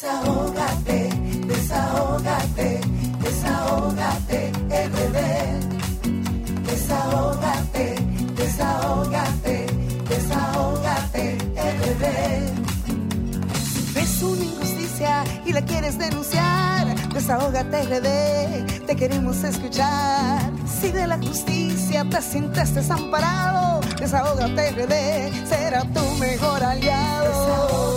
Desahógate, desahógate, desahógate, bebé. Desahógate, desahógate, desahógate, bebé. Si ves una injusticia y la quieres denunciar, desahógate, RD, te queremos escuchar. Si de la justicia te sientes desamparado, desahógate, RD, será tu mejor aliado.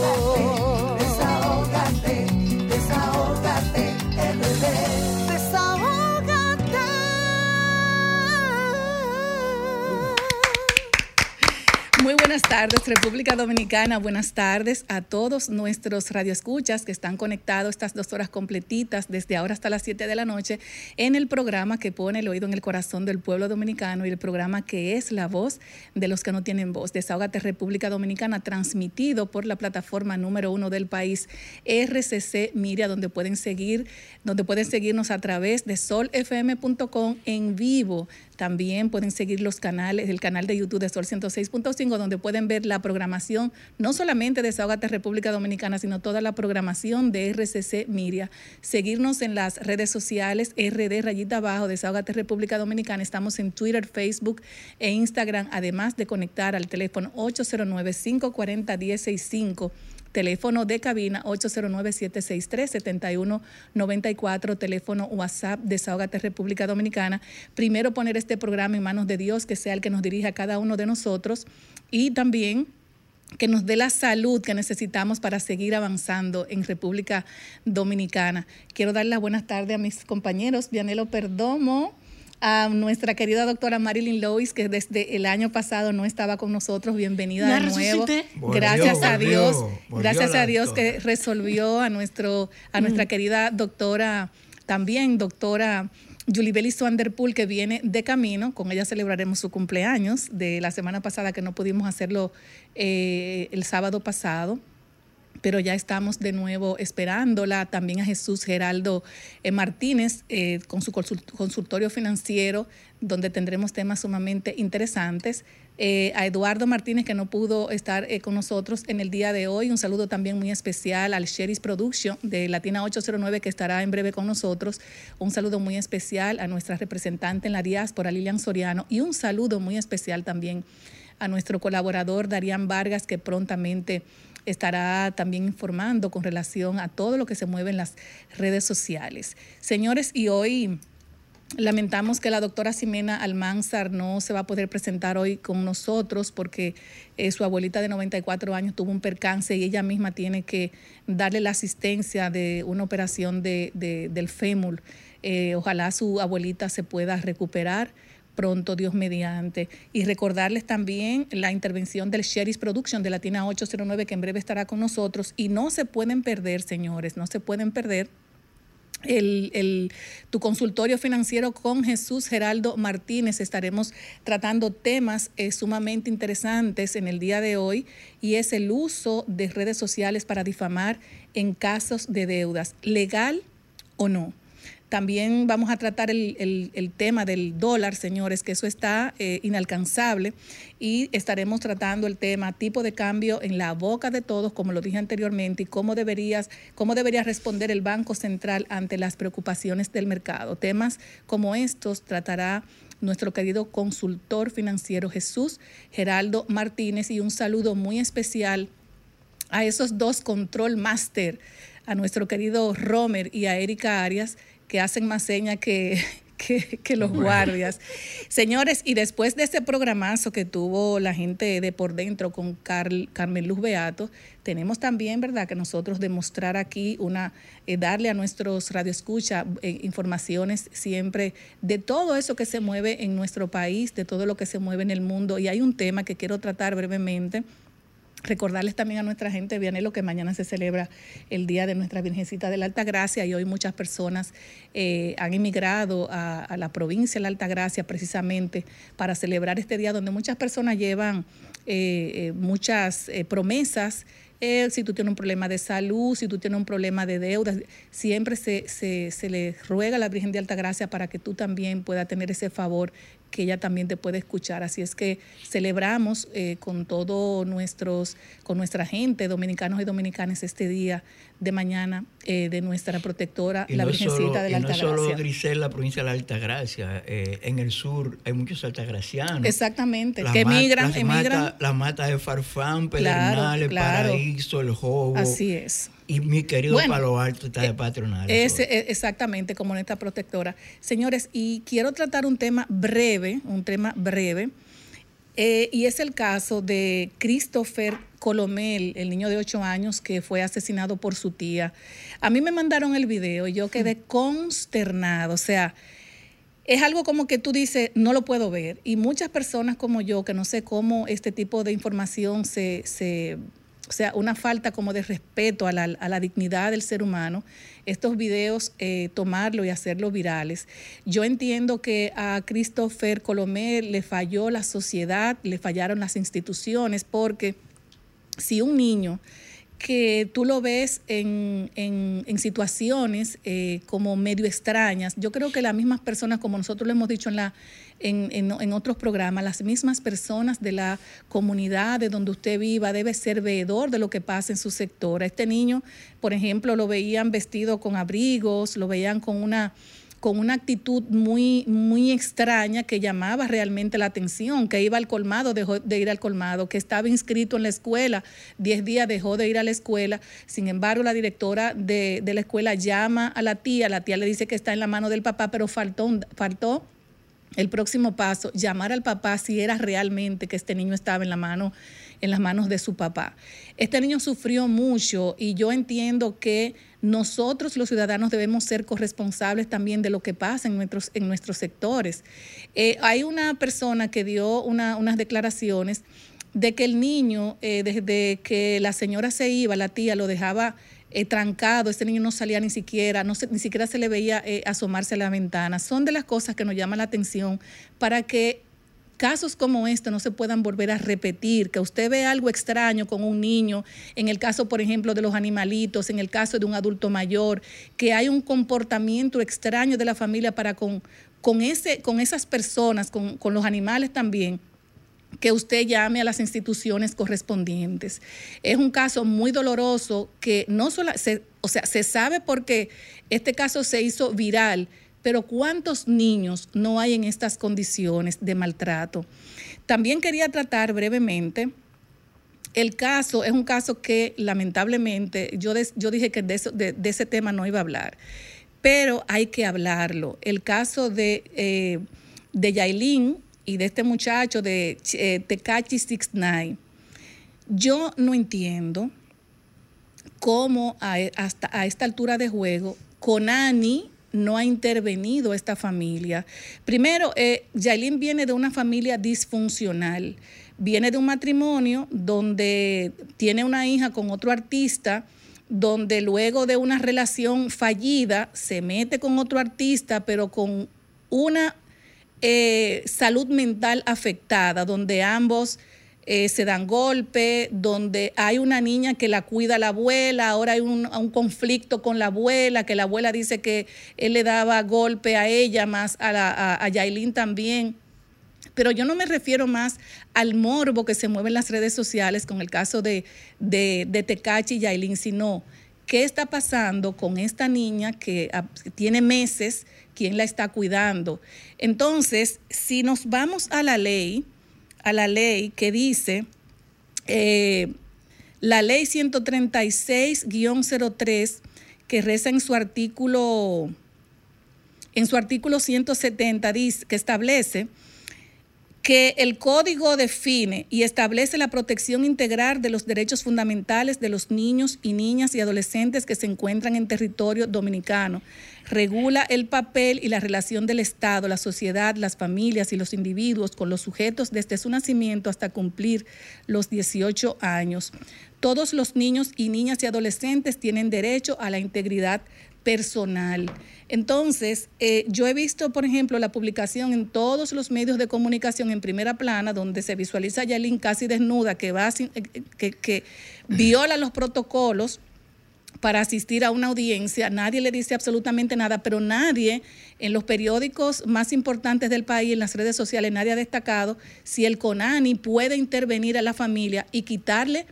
Buenas tardes, República Dominicana. Buenas tardes a todos nuestros radioescuchas que están conectados estas dos horas completitas, desde ahora hasta las 7 de la noche, en el programa que pone el oído en el corazón del pueblo dominicano y el programa que es la voz de los que no tienen voz. Desahógate República Dominicana, transmitido por la plataforma número uno del país, RCC Miria, donde pueden seguir, donde pueden seguirnos a través de solfm.com en vivo también pueden seguir los canales, el canal de YouTube de Sol 106.5, donde pueden ver la programación, no solamente de Desahogate República Dominicana, sino toda la programación de RCC Miria. Seguirnos en las redes sociales, RD Rayita Abajo, Desahogate República Dominicana. Estamos en Twitter, Facebook e Instagram, además de conectar al teléfono 809 540 1065 teléfono de cabina 809-763-7194, teléfono WhatsApp Desahogate República Dominicana. Primero poner este programa en manos de Dios, que sea el que nos dirija a cada uno de nosotros y también que nos dé la salud que necesitamos para seguir avanzando en República Dominicana. Quiero dar las buenas tardes a mis compañeros, Vianelo Perdomo, a nuestra querida doctora Marilyn Lois, que desde el año pasado no estaba con nosotros. Bienvenida de nuevo. Gracias a Dios. gracias a Dios que resolvió a nuestro, a nuestra querida doctora, también doctora Julie Bellis Vanderpool, que viene de camino. Con ella celebraremos su cumpleaños de la semana pasada, que no pudimos hacerlo eh, el sábado pasado pero ya estamos de nuevo esperándola. También a Jesús Geraldo eh, Martínez eh, con su consultorio financiero, donde tendremos temas sumamente interesantes. Eh, a Eduardo Martínez, que no pudo estar con nosotros en el día de hoy. Un saludo también muy especial al Sheris Production de Latina 809, que estará en breve con nosotros. Un saludo muy especial a nuestra representante en la diáspora, Lilian Soriano. Y un saludo muy especial también a nuestro colaborador, Darían Vargas, que prontamente estará también informando con relación a todo lo que se mueve en las redes sociales. Señores, y hoy lamentamos que la doctora Ximena Almanzar no se va a poder presentar hoy con nosotros porque eh, su abuelita de 94 años tuvo un percance y ella misma tiene que darle la asistencia de una operación de, del fémur. Eh, ojalá su abuelita se pueda recuperar pronto, Dios mediante. Y recordarles también la intervención del Sherry's Production de Latina 809, que en breve estará con nosotros. Y no se pueden perder, señores, no se pueden perder. El, tu consultorio financiero con Jesús Geraldo Martínez. Estaremos tratando temas eh, sumamente interesantes en el día de hoy y es el uso de redes sociales para difamar en casos de deudas, legal o no. También vamos a tratar el, tema del dólar, señores, que eso está eh, inalcanzable. Y estaremos tratando el tema tipo de cambio en la boca de todos, como lo dije anteriormente, y cómo, deberías, cómo debería responder el Banco Central ante las preocupaciones del mercado. Temas como estos tratará nuestro querido consultor financiero Jesús Geraldo Martínez y un saludo muy especial a esos dos control master, a nuestro querido Romer y a Erika Arias, que hacen más señas que, que, los guardias. Señores, y después de este programazo que tuvo la gente de por dentro con Carmen Luz Beato, tenemos también, ¿verdad?, que nosotros demostrar aquí una, eh, darle a nuestros radioescucha eh, informaciones siempre de todo eso que se mueve en nuestro país, de todo lo que se mueve en el mundo. Y hay un tema que quiero tratar brevemente Recordarles también a nuestra gente, Vianelo, que mañana se celebra el Día de nuestra Virgencita de la Alta Gracia y hoy muchas personas eh, han emigrado a, la provincia de la Alta Gracia precisamente para celebrar este día donde muchas personas llevan eh, eh, muchas promesas. si tú tienes un problema de salud, si tú tienes un problema de deudas, siempre se, se, le ruega a la Virgen de Alta Gracia para que tú también puedas tener ese favor que ella también te puede escuchar. Así es que celebramos eh, con todos nuestros, con nuestra gente, dominicanos y dominicanas, este día de mañana eh, de nuestra protectora, la Virgencita de la Altagracia. No solo Grisel, la provincia de la Altagracia, eh, en el sur hay muchos altagracianos. Exactamente, que emigran, emigran. la mata de Farfán, Pedernales, Paraíso, El Jobo. Así es. Y mi querido Palo Alto está de eh, patronal. Es, exactamente, como nuestra protectora. Señores, y quiero tratar un tema breve, un tema breve, eh, y es el caso de Christopher Colomel, el niño de 8 años que fue asesinado por su tía. A mí me mandaron el video y yo quedé consternado, o sea, es algo como que tú dices, no lo puedo ver. Y muchas personas como yo, que no sé cómo este tipo de información se, se o sea, una falta como de respeto a la, dignidad del ser humano, estos videos eh, tomarlo y hacerlo virales. Yo entiendo que a Christopher Colomé le falló la sociedad, le fallaron las instituciones, porque si un niño que tú lo ves en, situaciones eh, como medio extrañas. Yo creo que las mismas personas, como nosotros lo hemos dicho en, la, en, otros programas, las mismas personas de la comunidad de donde usted viva debe ser veedor de lo que pasa en su sector. A este niño, por ejemplo, lo veían vestido con abrigos, lo veían con una con una actitud muy, muy extraña que llamaba realmente la atención, que iba al colmado, dejó de ir al colmado, que estaba inscrito en la escuela, diez días dejó de ir a la escuela, sin embargo la directora de, la escuela llama a la tía, la tía le dice que está en la mano del papá, pero faltó, faltó el próximo paso, llamar al papá si era realmente que este niño estaba en la mano en las manos de su papá. Este niño sufrió mucho y yo entiendo que nosotros los ciudadanos debemos ser corresponsables también de lo que pasa en nuestros, en nuestros sectores. Eh, hay una persona que dio unas declaraciones de que el niño, eh, desde que la señora se iba, la tía lo dejaba eh, trancado, este niño no salía ni siquiera, no ni siquiera se le veía asomarse a la ventana. Son de las cosas que nos llaman la atención para que casos como este no se puedan volver a repetir, que usted ve algo extraño con un niño, en el caso, por ejemplo, de los animalitos, en el caso de un adulto mayor, que hay un comportamiento extraño de la familia para con, con, ese, con esas personas, con, con los animales también que usted llame a las instituciones correspondientes. Es un caso muy doloroso que no solo, se, o sea, se sabe porque este caso se hizo viral, pero ¿cuántos niños no hay en estas condiciones de maltrato? También quería tratar brevemente el caso, es un caso que lamentablemente yo, yo dije que de, ese tema no iba a hablar, pero hay que hablarlo. El caso de, eh, de Yailin y de este muchacho de eh, Tecachi 69. Yo no entiendo cómo a, hasta a esta altura de juego, Conani no ha intervenido esta familia. Primero, eh, viene de una familia disfuncional, viene de un matrimonio donde tiene una hija con otro artista, donde luego de una relación fallida se mete con otro artista, pero con una eh, salud mental afectada, donde ambos eh, se dan golpes, donde hay una niña que la cuida la abuela, ahora hay un, conflicto con la abuela, que la abuela dice que él le daba golpe a ella, más a, la, también. Pero yo no me refiero más al morbo que se mueve en las redes sociales con el caso de, de, de Tecachi y Yailin, sino qué está pasando con esta niña que ah, tiene meses, quién la está cuidando. Entonces, si nos vamos a la ley, a la ley que dice, eh, la ley 136-03, que reza en su artículo, en su artículo 170, dice, que establece que el código define y establece la protección integral de los derechos fundamentales de los niños y niñas y adolescentes que se encuentran en territorio dominicano. Regula el papel y la relación del Estado, la sociedad, las familias y los individuos con los sujetos desde su nacimiento hasta cumplir los 18 años. Todos los niños y niñas y adolescentes tienen derecho a la integridad personal. Entonces, eh, yo he visto, por ejemplo, la publicación en todos los medios de comunicación en primera plana, donde se visualiza a Yalín casi desnuda, que, va, eh, que, que viola los protocolos para asistir a una audiencia, nadie le dice absolutamente nada, pero nadie en los periódicos más importantes del país, en las redes sociales, nadie ha destacado si el CONANI puede intervenir a la familia y quitarle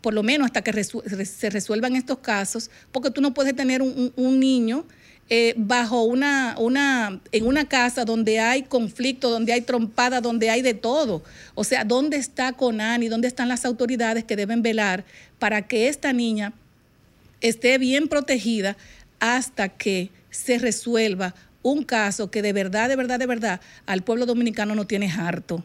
por lo menos hasta que se resuelvan estos casos, porque tú no puedes tener un, niño eh, bajo una, una, en una casa donde hay conflicto, donde hay trompada, donde hay de todo. O sea, ¿dónde está CONANI? ¿Dónde están las autoridades que deben velar para que esta niña esté bien protegida hasta que se resuelva un caso que de verdad, de verdad, de verdad al pueblo dominicano no tiene harto.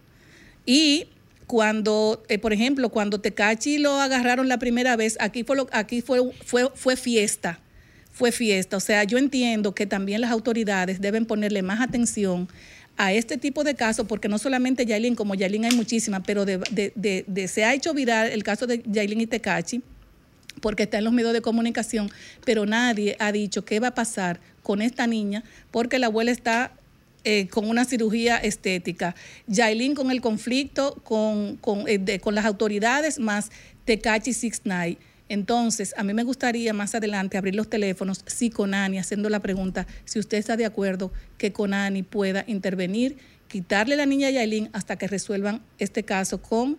Y cuando, eh, por ejemplo, cuando Tecachi lo agarraron la primera vez, aquí fue, aquí fue, fue, fue fiesta, fue fiesta. O sea, yo entiendo que también las autoridades deben ponerle más atención a este tipo de casos, porque no solamente Yailin, como Yailin hay muchísimas, pero de, se ha hecho viral el caso de Yailin y Tecachi, porque está en los medios de comunicación, pero nadie ha dicho qué va a pasar con esta niña, porque la abuela está eh, con una cirugía estética. Yailin con el conflicto con, con, eh, con las autoridades, más Tecachi Six Night. Entonces, a mí me gustaría más adelante abrir los teléfonos, si Conani, haciendo la pregunta, si usted está de acuerdo que Conani pueda intervenir, quitarle la niña Yailin hasta que resuelvan este caso con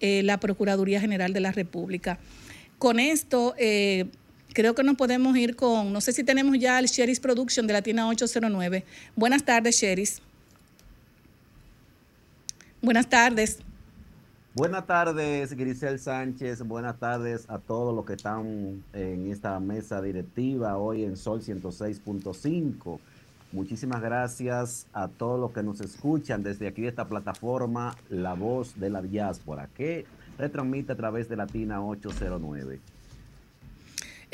eh, la Procuraduría General de la República. Con esto, eh, creo que nos podemos ir con, no sé si tenemos ya el Sheris Production de Latina 809. Buenas tardes, Sheris. Buenas tardes. Buenas tardes, Grisel Sánchez. Buenas tardes a todos los que están en esta mesa directiva hoy en Sol 106.5. Muchísimas gracias a todos los que nos escuchan desde aquí de esta plataforma La Voz de la Diáspora, que retransmite a través de Latina 809.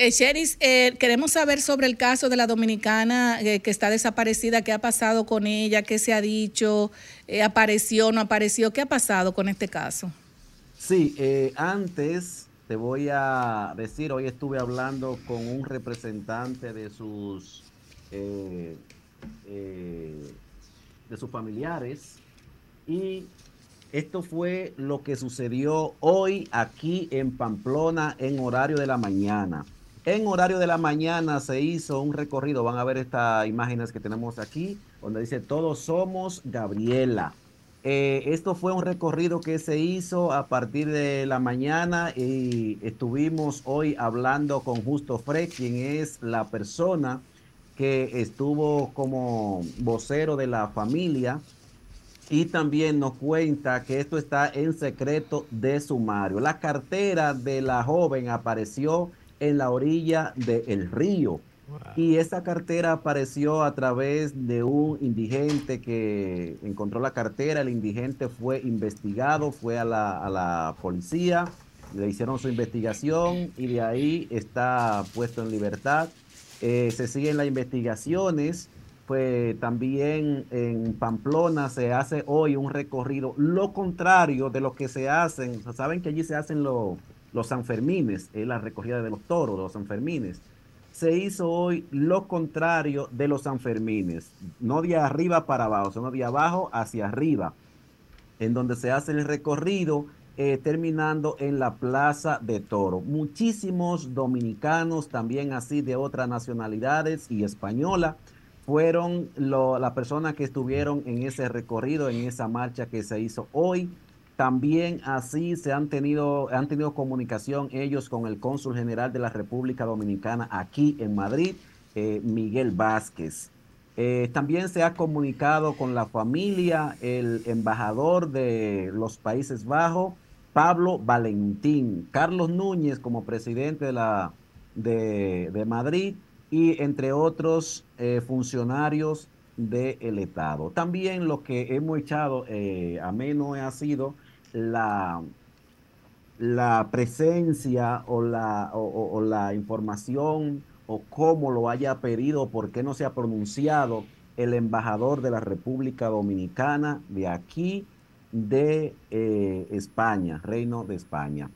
Eh, Sheris, eh, queremos saber sobre el caso de la dominicana eh, que está desaparecida, qué ha pasado con ella, qué se ha dicho, eh, apareció, no apareció, qué ha pasado con este caso. Sí, antes te voy a decir, hoy estuve hablando con un representante de sus de sus familiares y esto fue lo que sucedió hoy aquí en Pamplona en horario de la mañana. En horario de la mañana se hizo un recorrido, van a ver estas imágenes que tenemos aquí, donde dice todos somos Gabriela. Eh, esto fue un recorrido que se hizo a partir de la mañana y estuvimos hoy hablando con Justo Fred, quien es la persona que estuvo como vocero de la familia y también nos cuenta que esto está en secreto de sumario. La cartera de la joven apareció en la orilla del río. Y esa cartera apareció a través de un indigente que encontró la cartera. El indigente fue investigado, fue a la, a la policía, le hicieron su investigación y de ahí está puesto en libertad. Eh, se siguen las investigaciones pues también en Pamplona se hace hoy un recorrido, lo contrario de lo que se hacen, saben que allí se hacen los Sanfermines, es la recogida de los toros, los Sanfermines. Se hizo hoy lo contrario de los Sanfermines, no de arriba para abajo, sino de abajo hacia arriba, en donde se hace el recorrido eh, terminando en la Plaza de Toro. Muchísimos dominicanos, también así de otras nacionalidades y española, fueron las personas que estuvieron en ese recorrido, en esa marcha que se hizo hoy. También así se han tenido, han tenido comunicación ellos con el cónsul general de la República Dominicana aquí en Madrid, eh, Miguel Vázquez. Eh, también se ha comunicado con la familia, el embajador de los Países Bajos, Pablo Valentín, Carlos Núñez como presidente de, la, de, de Madrid, y entre otros eh, funcionarios del Estado. También lo que hemos echado a menos ha sido la, la presencia o la, o, la información o cómo lo haya pedido, por qué no se ha pronunciado el embajador de la República Dominicana de aquí de eh, España, Reino de España.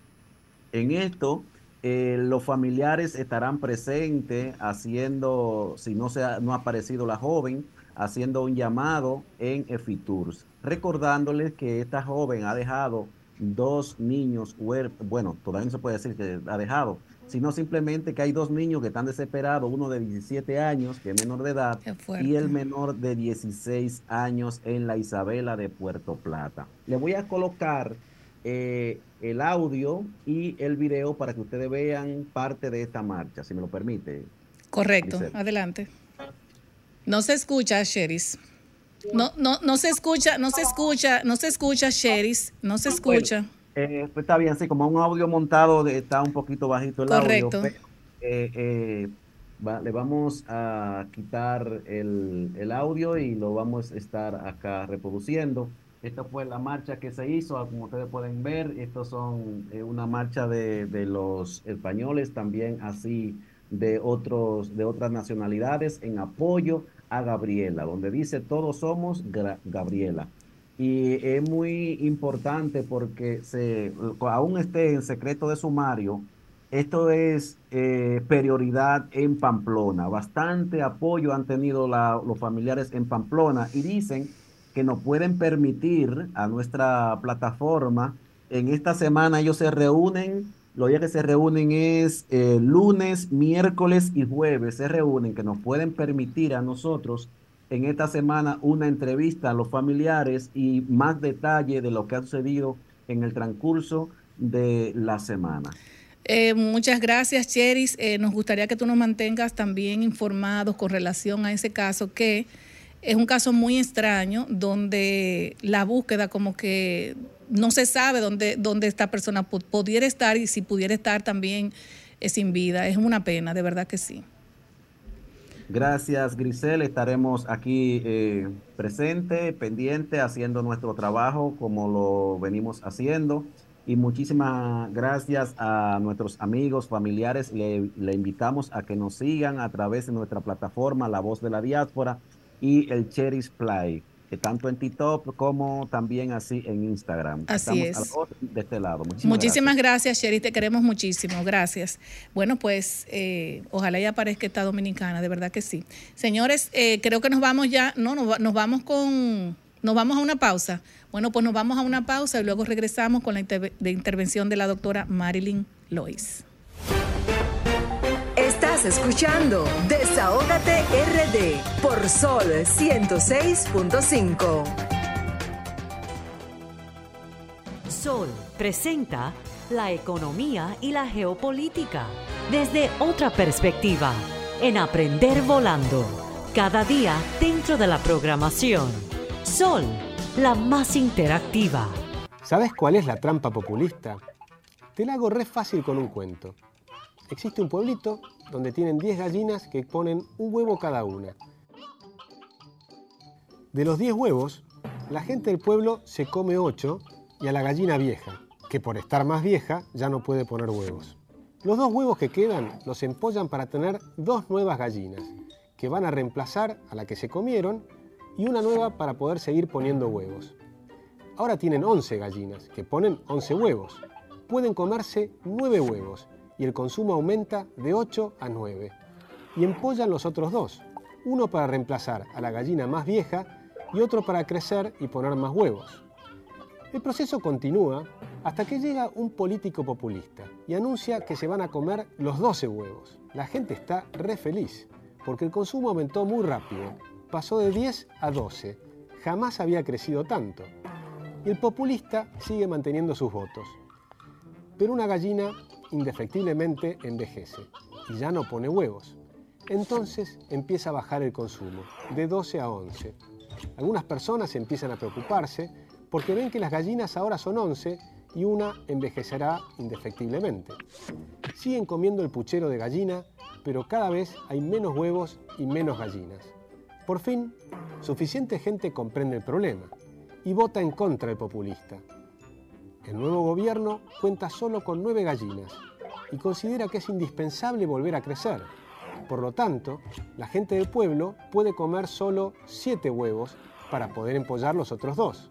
En esto, eh, los familiares estarán presentes haciendo, si no, se ha, no ha aparecido la joven, haciendo un llamado en EFITURS, recordándoles que esta joven ha dejado dos niños huérfanos, bueno, todavía no se puede decir que ha dejado, sino simplemente que hay dos niños que están desesperados, uno de 17 años, que es menor de edad, y el menor de 16 años en la Isabela de Puerto Plata. Le voy a colocar eh, el audio y el video para que ustedes vean parte de esta marcha, si me lo permite. Correcto, adelante. No se escucha, Sheris. No, no, no se escucha, no se escucha, no se escucha, Sheris, no se escucha. Eh, pues está bien, sí, como un audio montado está un poquito bajito el audio. Correcto. Eh, eh, le vamos a quitar el, el, audio y lo vamos a estar acá reproduciendo. Esta fue la marcha que se hizo, como ustedes pueden ver, estos son una marcha de, de, los españoles, también así de, otros, de otras nacionalidades en apoyo a Gabriela, donde dice todos somos Gabriela. Y es muy importante porque se, aún esté en secreto de sumario, esto es eh, prioridad en Pamplona. Bastante apoyo han tenido los familiares en Pamplona y dicen que nos pueden permitir a nuestra plataforma. En esta semana ellos se reúnen, los días que se reúnen es eh, lunes, miércoles y jueves. Se reúnen que nos pueden permitir a nosotros en esta semana una entrevista a los familiares y más detalle de lo que ha sucedido en el transcurso de la semana. Eh, muchas gracias, Cheris. Eh, nos gustaría que tú nos mantengas también informados con relación a ese caso, que es un caso muy extraño, donde la búsqueda como que no se sabe dónde, dónde esta persona pudiera estar y si pudiera estar también es sin vida. Es una pena, de verdad que sí. Gracias, Grisel. Estaremos aquí eh, presente, pendiente, haciendo nuestro trabajo como lo venimos haciendo. Y muchísimas gracias a nuestros amigos, familiares. Le, le invitamos a que nos sigan a través de nuestra plataforma La Voz de la Diáspora y el Cherish Play tanto en TikTok como también así en Instagram. Así es. de este lado. Muchísimas, gracias. Sherry, te queremos muchísimo. Gracias. Bueno, pues eh, ojalá ya aparezca esta dominicana, de verdad que sí. Señores, eh, creo que nos vamos ya, no, nos, vamos con, nos vamos a una pausa. Bueno, pues nos vamos a una pausa y luego regresamos con la intervención de la doctora Marilyn Lois escuchando Desahógate RD por Sol 106.5. Sol presenta la economía y la geopolítica desde otra perspectiva en Aprender Volando. Cada día dentro de la programación. Sol, la más interactiva. ¿Sabes cuál es la trampa populista? Te la hago re fácil con un cuento. Existe un pueblito donde tienen 10 gallinas que ponen un huevo cada una. De los 10 huevos, la gente del pueblo se come 8 y a la gallina vieja, que por estar más vieja ya no puede poner huevos. Los dos huevos que quedan los empollan para tener dos nuevas gallinas, que van a reemplazar a la que se comieron y una nueva para poder seguir poniendo huevos. Ahora tienen 11 gallinas, que ponen 11 huevos. Pueden comerse 9 huevos y el consumo aumenta de 8 a 9. Y empollan los otros dos, uno para reemplazar a la gallina más vieja y otro para crecer y poner más huevos. El proceso continúa hasta que llega un político populista y anuncia que se van a comer los 12 huevos. La gente está re feliz porque el consumo aumentó muy rápido, pasó de 10 a 12, jamás había crecido tanto. Y el populista sigue manteniendo sus votos. Pero una gallina indefectiblemente envejece y ya no pone huevos. Entonces empieza a bajar el consumo, de 12 a 11. Algunas personas empiezan a preocuparse porque ven que las gallinas ahora son 11 y una envejecerá indefectiblemente. Siguen comiendo el puchero de gallina, pero cada vez hay menos huevos y menos gallinas. Por fin, suficiente gente comprende el problema y vota en contra del populista. El nuevo gobierno cuenta solo con nueve gallinas y considera que es indispensable volver a crecer. Por lo tanto, la gente del pueblo puede comer solo siete huevos para poder empollar los otros dos.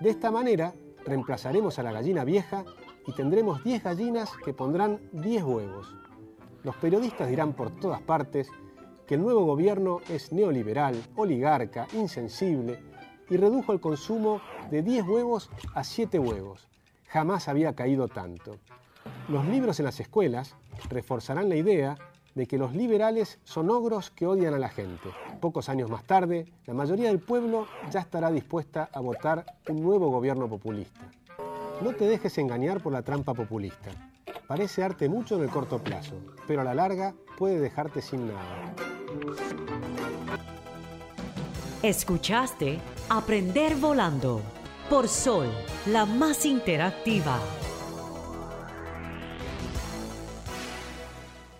De esta manera, reemplazaremos a la gallina vieja y tendremos 10 gallinas que pondrán 10 huevos. Los periodistas dirán por todas partes que el nuevo gobierno es neoliberal, oligarca, insensible y redujo el consumo de 10 huevos a 7 huevos jamás había caído tanto. Los libros en las escuelas reforzarán la idea de que los liberales son ogros que odian a la gente. Pocos años más tarde, la mayoría del pueblo ya estará dispuesta a votar un nuevo gobierno populista. No te dejes engañar por la trampa populista. Parece darte mucho en el corto plazo, pero a la larga puede dejarte sin nada. Escuchaste Aprender Volando por Sol, la más interactiva.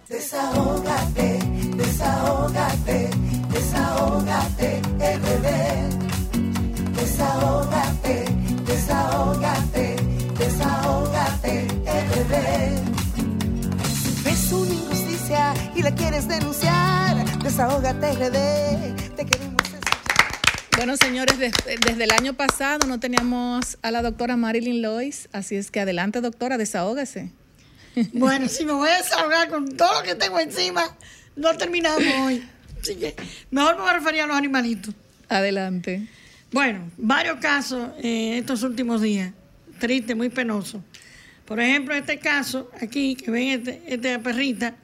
Desahógate, desahógate, desahógate, bebé. Desahógate, desahógate, desahógate. Si ves una injusticia y la quieres denunciar, desahógate, RD. Te queremos. Bueno, señores, des- desde el año pasado no teníamos a la doctora Marilyn Lois, así es que adelante, doctora, desahógase. Bueno, si me voy a desahogar con todo lo que tengo encima, no terminamos hoy. Así que mejor me voy a referir a los animalitos. Adelante. Bueno, varios casos en estos últimos días, triste, muy penoso. Por ejemplo, este caso aquí, que ven este, esta perrita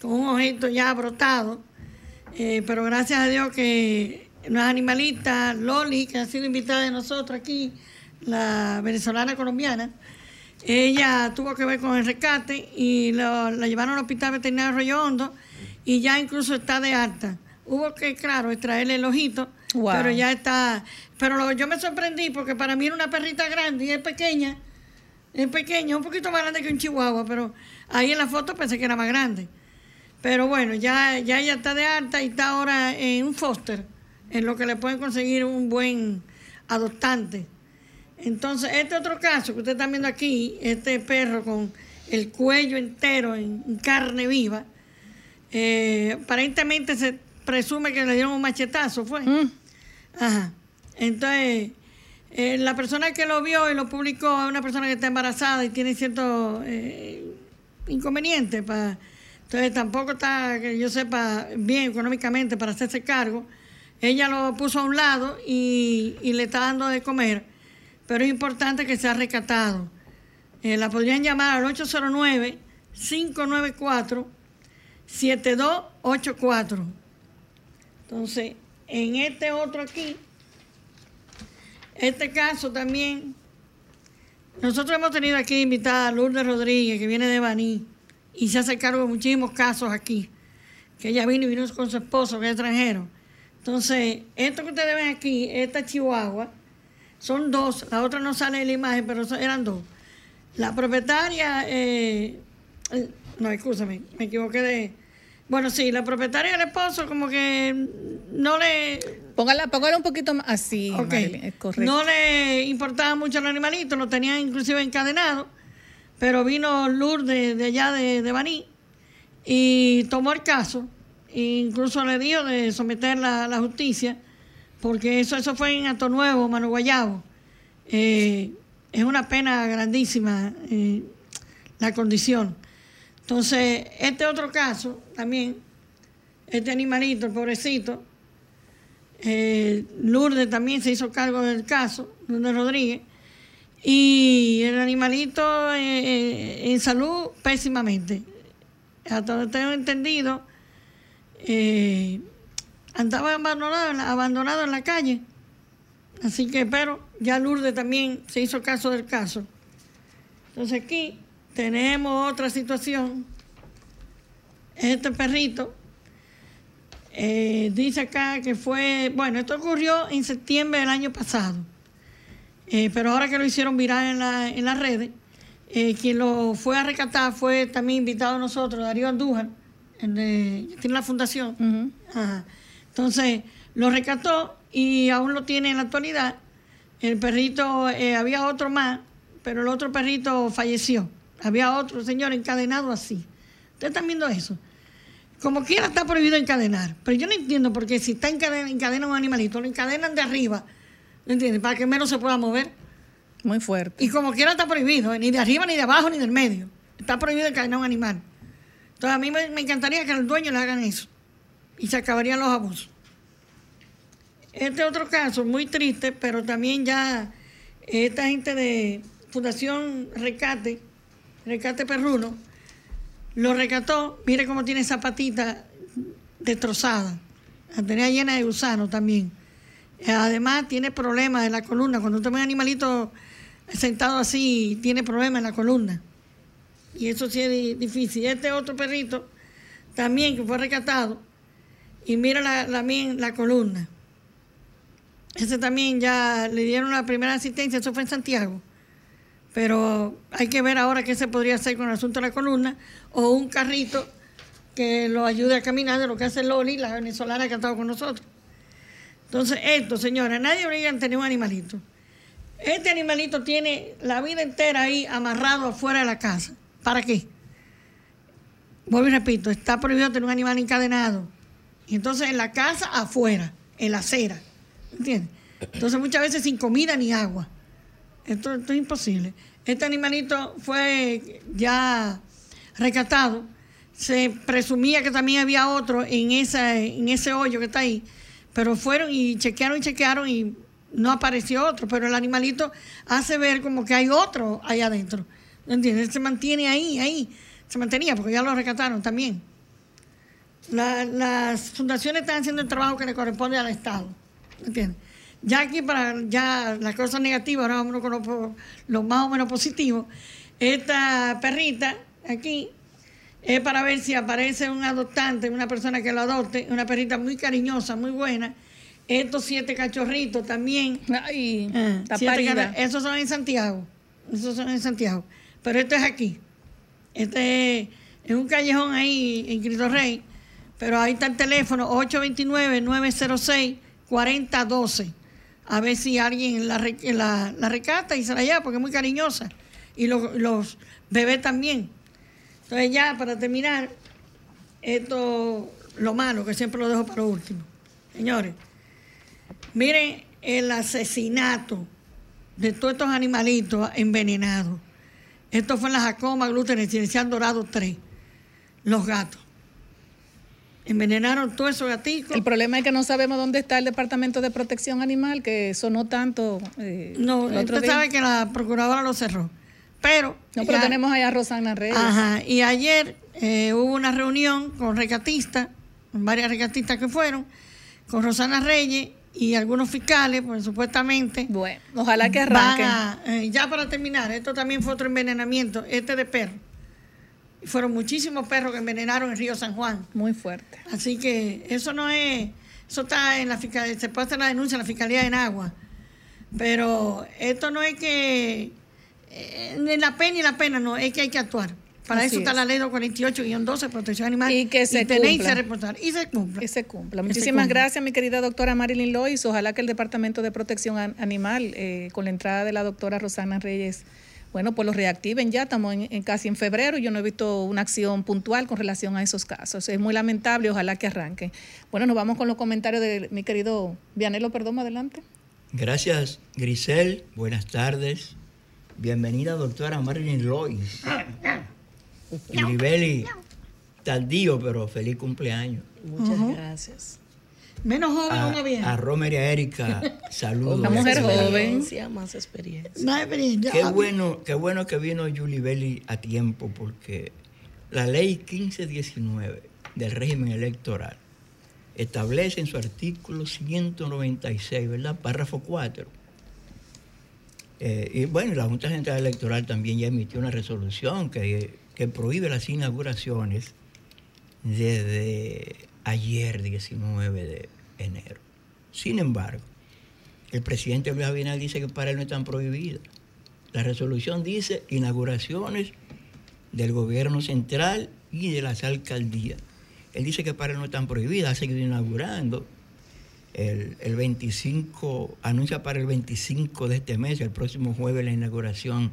con un objeto ya brotado, eh, pero gracias a Dios que una animalista, Loli, que ha sido invitada de nosotros aquí, la venezolana colombiana, ella tuvo que ver con el rescate y lo- la llevaron al hospital veterinario Arroyo Hondo y ya incluso está de alta. Hubo que, claro, extraerle el ojito, Wow. pero ya está. Pero lo- yo me sorprendí porque para mí era una perrita grande y es pequeña. Es pequeña, un poquito más grande que un chihuahua, pero ahí en la foto pensé que era más grande. Pero bueno, ya, ya ella está de alta y está ahora en un foster, en lo que le pueden conseguir un buen adoptante. Entonces, este otro caso que ustedes están viendo aquí, este perro con el cuello entero en, carne viva, eh, aparentemente se presume que le dieron un machetazo, ¿fue? Ajá. Entonces, eh, la persona que lo vio y lo publicó es una persona que está embarazada y tiene ciertos eh, inconvenientes. Para, entonces, tampoco está, que yo sepa, bien económicamente para hacerse cargo. Ella lo puso a un lado y, y le está dando de comer, pero es importante que sea rescatado. Eh, la podrían llamar al 809-594-7284. Entonces, en este otro aquí, este caso también, nosotros hemos tenido aquí invitada a Lourdes Rodríguez, que viene de Baní, y se hace cargo de muchísimos casos aquí, que ella vino y vino con su esposo, que es extranjero. Entonces, esto que ustedes ven aquí, esta chihuahua, son dos, la otra no sale en la imagen, pero eran dos. La propietaria, eh, eh, no, escúchame, me equivoqué de... Bueno, sí, la propietaria del esposo como que no le... Póngala, póngala un poquito más así, Ok. Marilyn, es correcto. No le importaba mucho el animalito, lo tenía inclusive encadenado, pero vino Lourdes de allá de, de Baní y tomó el caso, incluso le dio de someterla a la justicia, porque eso, eso fue en Ato Nuevo, Mano Guayabo. Eh, es una pena grandísima eh, la condición. Entonces, este otro caso también, este animalito, el pobrecito, eh, Lourdes también se hizo cargo del caso, Lourdes Rodríguez, y el animalito en salud pésimamente. Hasta donde tengo entendido, eh, andaba abandonado, en la- calle. Así que, pero ya Lourdes también se hizo caso del caso. Entonces aquí tenemos otra situación. Este perrito eh, dice acá que fue, bueno, esto ocurrió en septiembre del año pasado, Eh, pero ahora que lo hicieron viral en, la, en las redes, quien lo fue a rescatar fue también invitado a nosotros, Darío Andújar, de, tiene la fundación. Ajá. Entonces, lo rescató y aún lo tiene en la actualidad. El perrito, eh, había otro más, pero el otro perrito falleció. Había otro señor encadenado así. Ustedes están viendo eso. Como quiera está prohibido encadenar. Pero yo no entiendo por qué si está encadena, encadena un animalito, lo encadenan de arriba, ¿me entiendes? Para que menos se pueda mover. Muy fuerte. Y como quiera está prohibido, ¿eh? ni de arriba, ni de abajo, ni del medio. Está prohibido encadenar un animal. Entonces a mí me, encantaría que al dueño le hagan eso. Y se acabarían los abusos. Este otro caso, muy triste, pero también ya esta gente de Fundación Recate, Recate Perruno, lo recató, mire cómo tiene esa patita destrozada. La tenía llena de gusanos también. Además, tiene problemas en la columna. Cuando usted ve un animalito sentado así, tiene problemas en la columna. Y eso sí es difícil. Este otro perrito, también que fue rescatado, y mira la, la, columna. Ese también ya le dieron la primera asistencia, eso fue en Santiago. Pero hay que ver ahora qué se podría hacer con el asunto de la columna o un carrito que lo ayude a caminar de lo que hace Loli, la venezolana que ha estado con nosotros. Entonces, esto, señora, nadie obliga a tener un animalito. Este animalito tiene la vida entera ahí amarrado afuera de la casa. ¿Para qué? Vuelvo y repito, está prohibido tener un animal encadenado. Entonces en la casa afuera, en la acera. ¿Entiendes? Entonces muchas veces sin comida ni agua. Esto, esto es imposible. Este animalito fue ya rescatado se presumía que también había otro en, esa, en ese hoyo que está ahí, pero fueron y chequearon y chequearon y no apareció otro, pero el animalito hace ver como que hay otro ahí adentro. ¿Entiendes? Se mantiene ahí, ahí. Se mantenía porque ya lo rescataron también. las fundaciones están haciendo el trabajo que le corresponde al Estado. ¿Entiendes? Ya aquí para ya las cosas negativas, ahora vamos con lo, lo más o menos positivo. Esta perrita aquí es para ver si aparece un adoptante, una persona que lo adopte, una perrita muy cariñosa, muy buena. Estos siete cachorritos también. Ay, ah, esos son en Santiago. Esos son en Santiago. Pero esto es aquí. Este es, un callejón ahí en Cristo Rey. Pero ahí está el teléfono 829-906-4012. A ver si alguien la, recata y se la lleva porque es muy cariñosa. Y los, bebés también. Entonces ya para terminar, esto, lo malo, que siempre lo dejo para último. Señores, miren el asesinato de todos estos animalitos envenenados. Esto fue en la Jacoma Gluten Residencial Dorado 3, los gatos. Envenenaron todos esos gatitos. El problema es que no sabemos dónde está el Departamento de Protección Animal, que sonó tanto. Eh, no, usted sabe que la procuradora lo cerró. Pero. No, pero tenemos allá a Rosana Reyes. Ajá. Y ayer eh, hubo una reunión con recatistas, varias recatistas que fueron, con Rosana Reyes y algunos fiscales, pues supuestamente. Bueno, ojalá que arranquen. Eh, ya para terminar, esto también fue otro envenenamiento, este de perro. Fueron muchísimos perros que envenenaron en Río San Juan. Muy fuerte. Así que eso no es. Eso está en la fiscalía, se puede hacer la denuncia en la fiscalía en agua. Pero esto no es que eh, ni la pena ni la pena, no, es que hay que actuar. Para eso está la ley 248-12, protección animal. Y que se y se reportar. Y se cumpla. Y se cumpla. Muchísimas gracias, mi querida doctora Marilyn Lois. Ojalá que el Departamento de Protección Animal, eh, con la entrada de la doctora Rosana Reyes, bueno, pues lo reactiven ya. Estamos en, casi en febrero y yo no he visto una acción puntual con relación a esos casos. Es muy lamentable. Ojalá que arranquen. Bueno, nos vamos con los comentarios de mi querido Vianelo Perdón, adelante. Gracias, Grisel. Buenas tardes. Bienvenida, doctora Marilyn Lois. Libeli, tardío, pero feliz cumpleaños. Muchas gracias. Menos joven, a, una bien. A Romer y a Erika, saludos. Una mujer joven. Más experiencia. Más experiencia. Qué bueno, qué bueno que vino Julie Belli a tiempo, porque la ley 1519 del régimen electoral establece en su artículo 196, ¿verdad? Párrafo 4 eh, y bueno, la Junta Central Electoral también ya emitió una resolución que, prohíbe las inauguraciones desde ayer, 19 de enero. Sin embargo, el presidente Luis Abinal dice que para él no están prohibidas. La resolución dice inauguraciones del gobierno central y de las alcaldías. Él dice que para él no están prohibidas, ha seguido inaugurando el, 25, anuncia para el 25 de este mes, el próximo jueves, la inauguración.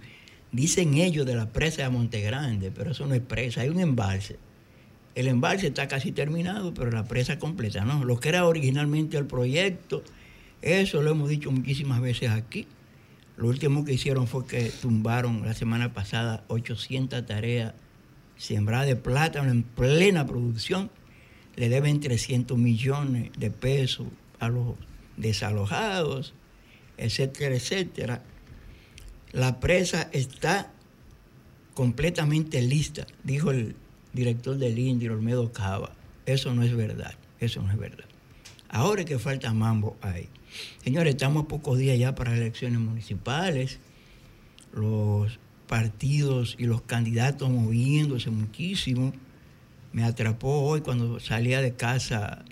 Dicen ellos de la presa de Monte Grande, pero eso no es presa, hay un embalse. El embalse está casi terminado, pero la presa completa, ¿no? Lo que era originalmente el proyecto, eso lo hemos dicho muchísimas veces aquí. Lo último que hicieron fue que tumbaron la semana pasada 800 tareas sembradas de plátano en plena producción. Le deben 300 millones de pesos a los desalojados, etcétera, etcétera. La presa está completamente lista, dijo el director del INDI, Olmedo Cava. Eso no es verdad, eso no es verdad. Ahora es que falta mambo ahí. Señores, estamos a pocos días ya para las elecciones municipales. Los partidos y los candidatos moviéndose muchísimo. Me atrapó hoy cuando salía de casa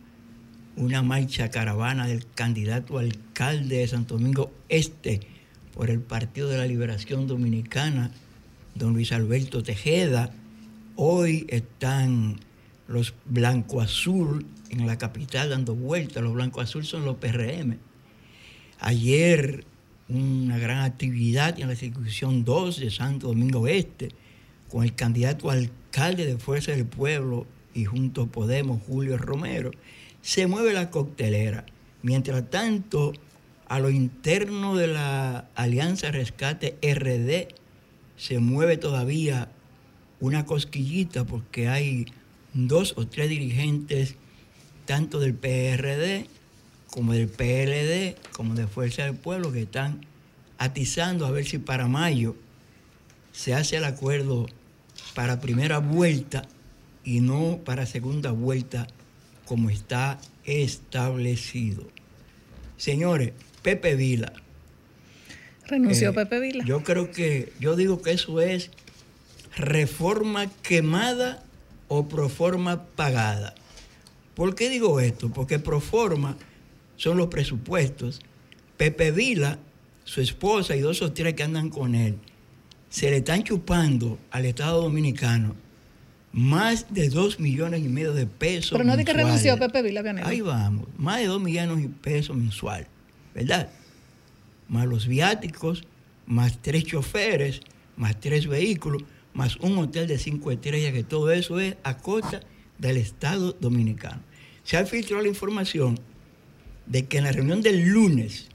una marcha caravana del candidato alcalde de Santo Domingo Este por el Partido de la Liberación Dominicana, don Luis Alberto Tejeda. Hoy están los blanco azul en la capital dando vueltas. Los blanco azul son los PRM. Ayer una gran actividad en la circunscripción 2 de Santo Domingo Este con el candidato alcalde de Fuerza del Pueblo y junto Podemos, Julio Romero. Se mueve la coctelera. Mientras tanto, a lo interno de la Alianza Rescate RD se mueve todavía una cosquillita porque hay dos o tres dirigentes, tanto del PRD como del PLD, como de Fuerza del Pueblo, que están atizando a ver si para mayo se hace el acuerdo para primera vuelta y no para segunda vuelta como está establecido. Señores, Pepe Vila. Renunció eh, Pepe Vila. Yo creo que, yo digo que eso es reforma quemada o proforma pagada. ¿Por qué digo esto? Porque proforma son los presupuestos. Pepe Vila, su esposa y dos o tres que andan con él, se le están chupando al Estado Dominicano más de dos millones y medio de pesos. Pero no de que renunció Pepe Vila. Ahí vamos, más de dos millones y pesos mensual, ¿verdad? Más los viáticos, más tres choferes, más tres vehículos, más un hotel de cinco estrellas, que todo eso es a costa del Estado Dominicano. Se ha filtrado la información de que en la reunión del lunes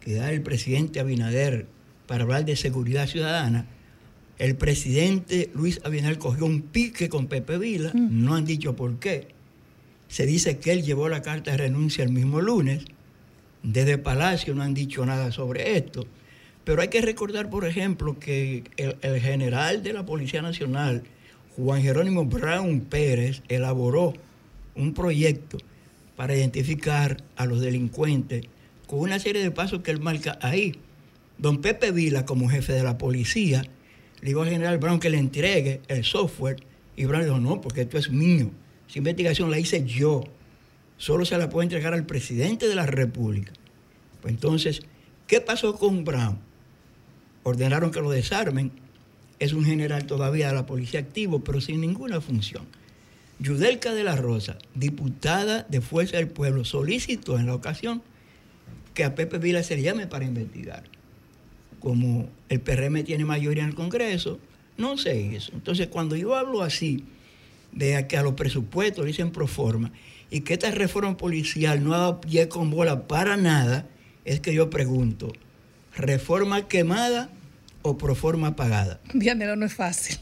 que da el presidente Abinader para hablar de seguridad ciudadana, el presidente Luis Abinader cogió un pique con Pepe Vila, no han dicho por qué. Se dice que él llevó la carta de renuncia el mismo lunes. Desde Palacio no han dicho nada sobre esto. Pero hay que recordar, por ejemplo, que el, general de la Policía Nacional, Juan Jerónimo Brown Pérez, elaboró un proyecto para identificar a los delincuentes con una serie de pasos que él marca ahí. Don Pepe Vila, como jefe de la policía, le dijo al general Brown que le entregue el software y Brown dijo, no, porque esto es mío. Esa investigación la hice yo. Solo se la puede entregar al presidente de la República. Pues entonces, ¿qué pasó con Brown? Ordenaron que lo desarmen. Es un general todavía de la policía activo, pero sin ninguna función. Yudelka de la Rosa, diputada de Fuerza del Pueblo, solicitó en la ocasión que a Pepe Vila se llame para investigar. Como el PRM tiene mayoría en el Congreso, no se hizo. Entonces, cuando yo hablo así, de que a los presupuestos le dicen pro forma, y que esta reforma policial no ha dado pie con bola para nada, es que yo pregunto, ¿reforma quemada o pro forma pagada? Vianelo no es fácil.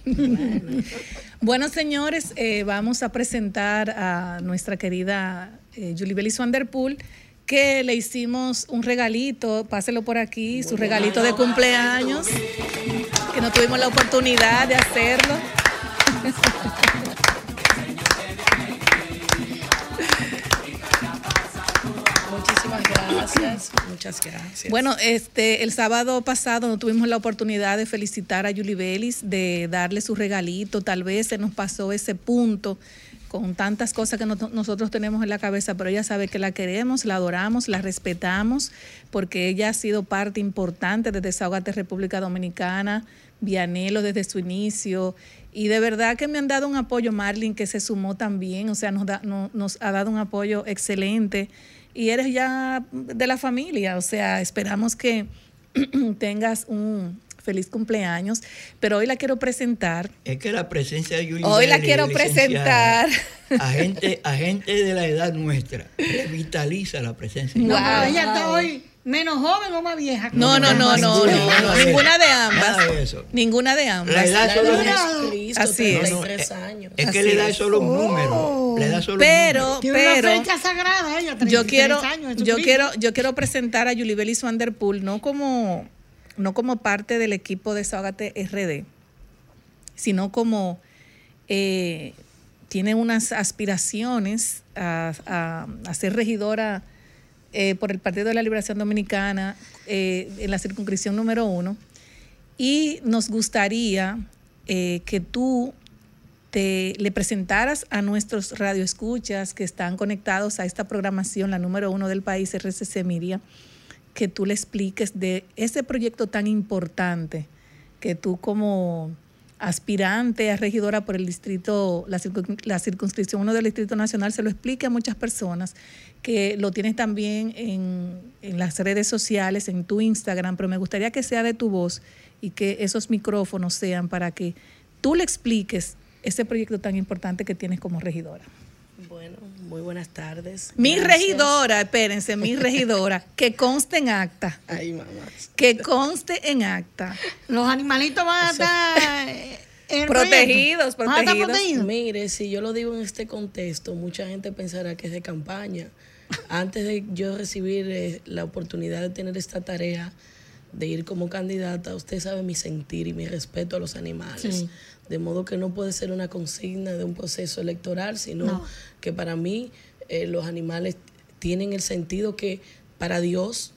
Bueno, señores, eh, vamos a presentar a nuestra querida eh, Julie Belis Vanderpool, que le hicimos un regalito, páselo por aquí, su regalito de cumpleaños, que no tuvimos la oportunidad de hacerlo. gracias. Muchas gracias. Bueno, este, el sábado pasado no tuvimos la oportunidad de felicitar a Julie Bellis, de darle su regalito. Tal vez se nos pasó ese punto con tantas cosas que no- nosotros tenemos en la cabeza, pero ella sabe que la queremos, la adoramos, la respetamos, porque ella ha sido parte importante de Desahogate República Dominicana, Vianelo desde su inicio. Y de verdad que me han dado un apoyo, Marlin, que se sumó también, o sea, nos, da- no- nos ha dado un apoyo excelente. Y eres ya de la familia, o sea, esperamos que tengas un feliz cumpleaños, pero hoy la quiero presentar. Es que la presencia de Julie Hoy la quiero presentar. A gente, a gente de la edad nuestra. Revitaliza la presencia. de No, Belli. ella está hoy menos joven o más vieja. No, no, no, no, no, Ninguna, no, ninguna de ambas. Nada de eso. Ninguna de ambas. La edad solo es, de Cristo, Así es. 33 No, no, años. es que Así la edad es. es solo un número. Solo Pero. Tiene pero, una fecha sagrada ella, 33 yo quiero, años, yo quiero, yo quiero presentar a Julie Bellis Vanderpool no como, no como parte del equipo de Desahogate RD, sino como eh, tiene unas aspiraciones a, ser regidora eh, por el Partido de la Liberación Dominicana eh, en la circunscripción número uno. Y nos gustaría que tú te, le presentaras a nuestros radioescuchas que están conectados a esta programación, la número uno del país, RCC Miria, que tú le expliques de ese proyecto tan importante que tú como aspirante a regidora por el distrito, la, circunscripción 1 del Distrito Nacional, se lo explique a muchas personas, que lo tienes también en, en, las redes sociales, en tu Instagram, pero me gustaría que sea de tu voz y que esos micrófonos sean para que tú le expliques ese proyecto tan importante que tienes como regidora. Bueno, muy buenas tardes. Mi regidora, espérense, mi regidora, que conste en acta. Ay, mamá. Que conste en acta. Los animalitos van a estar eh, protegidos, protegidos. Mire, si yo lo digo en este contexto, mucha gente pensará que es de campaña. Antes de yo recibir eh, la oportunidad de tener esta tarea de ir como candidata, usted sabe mi sentir y mi respeto a los animales. De modo que no puede ser una consigna de un proceso electoral, sino que para mí eh, los animales tienen el sentido que para Dios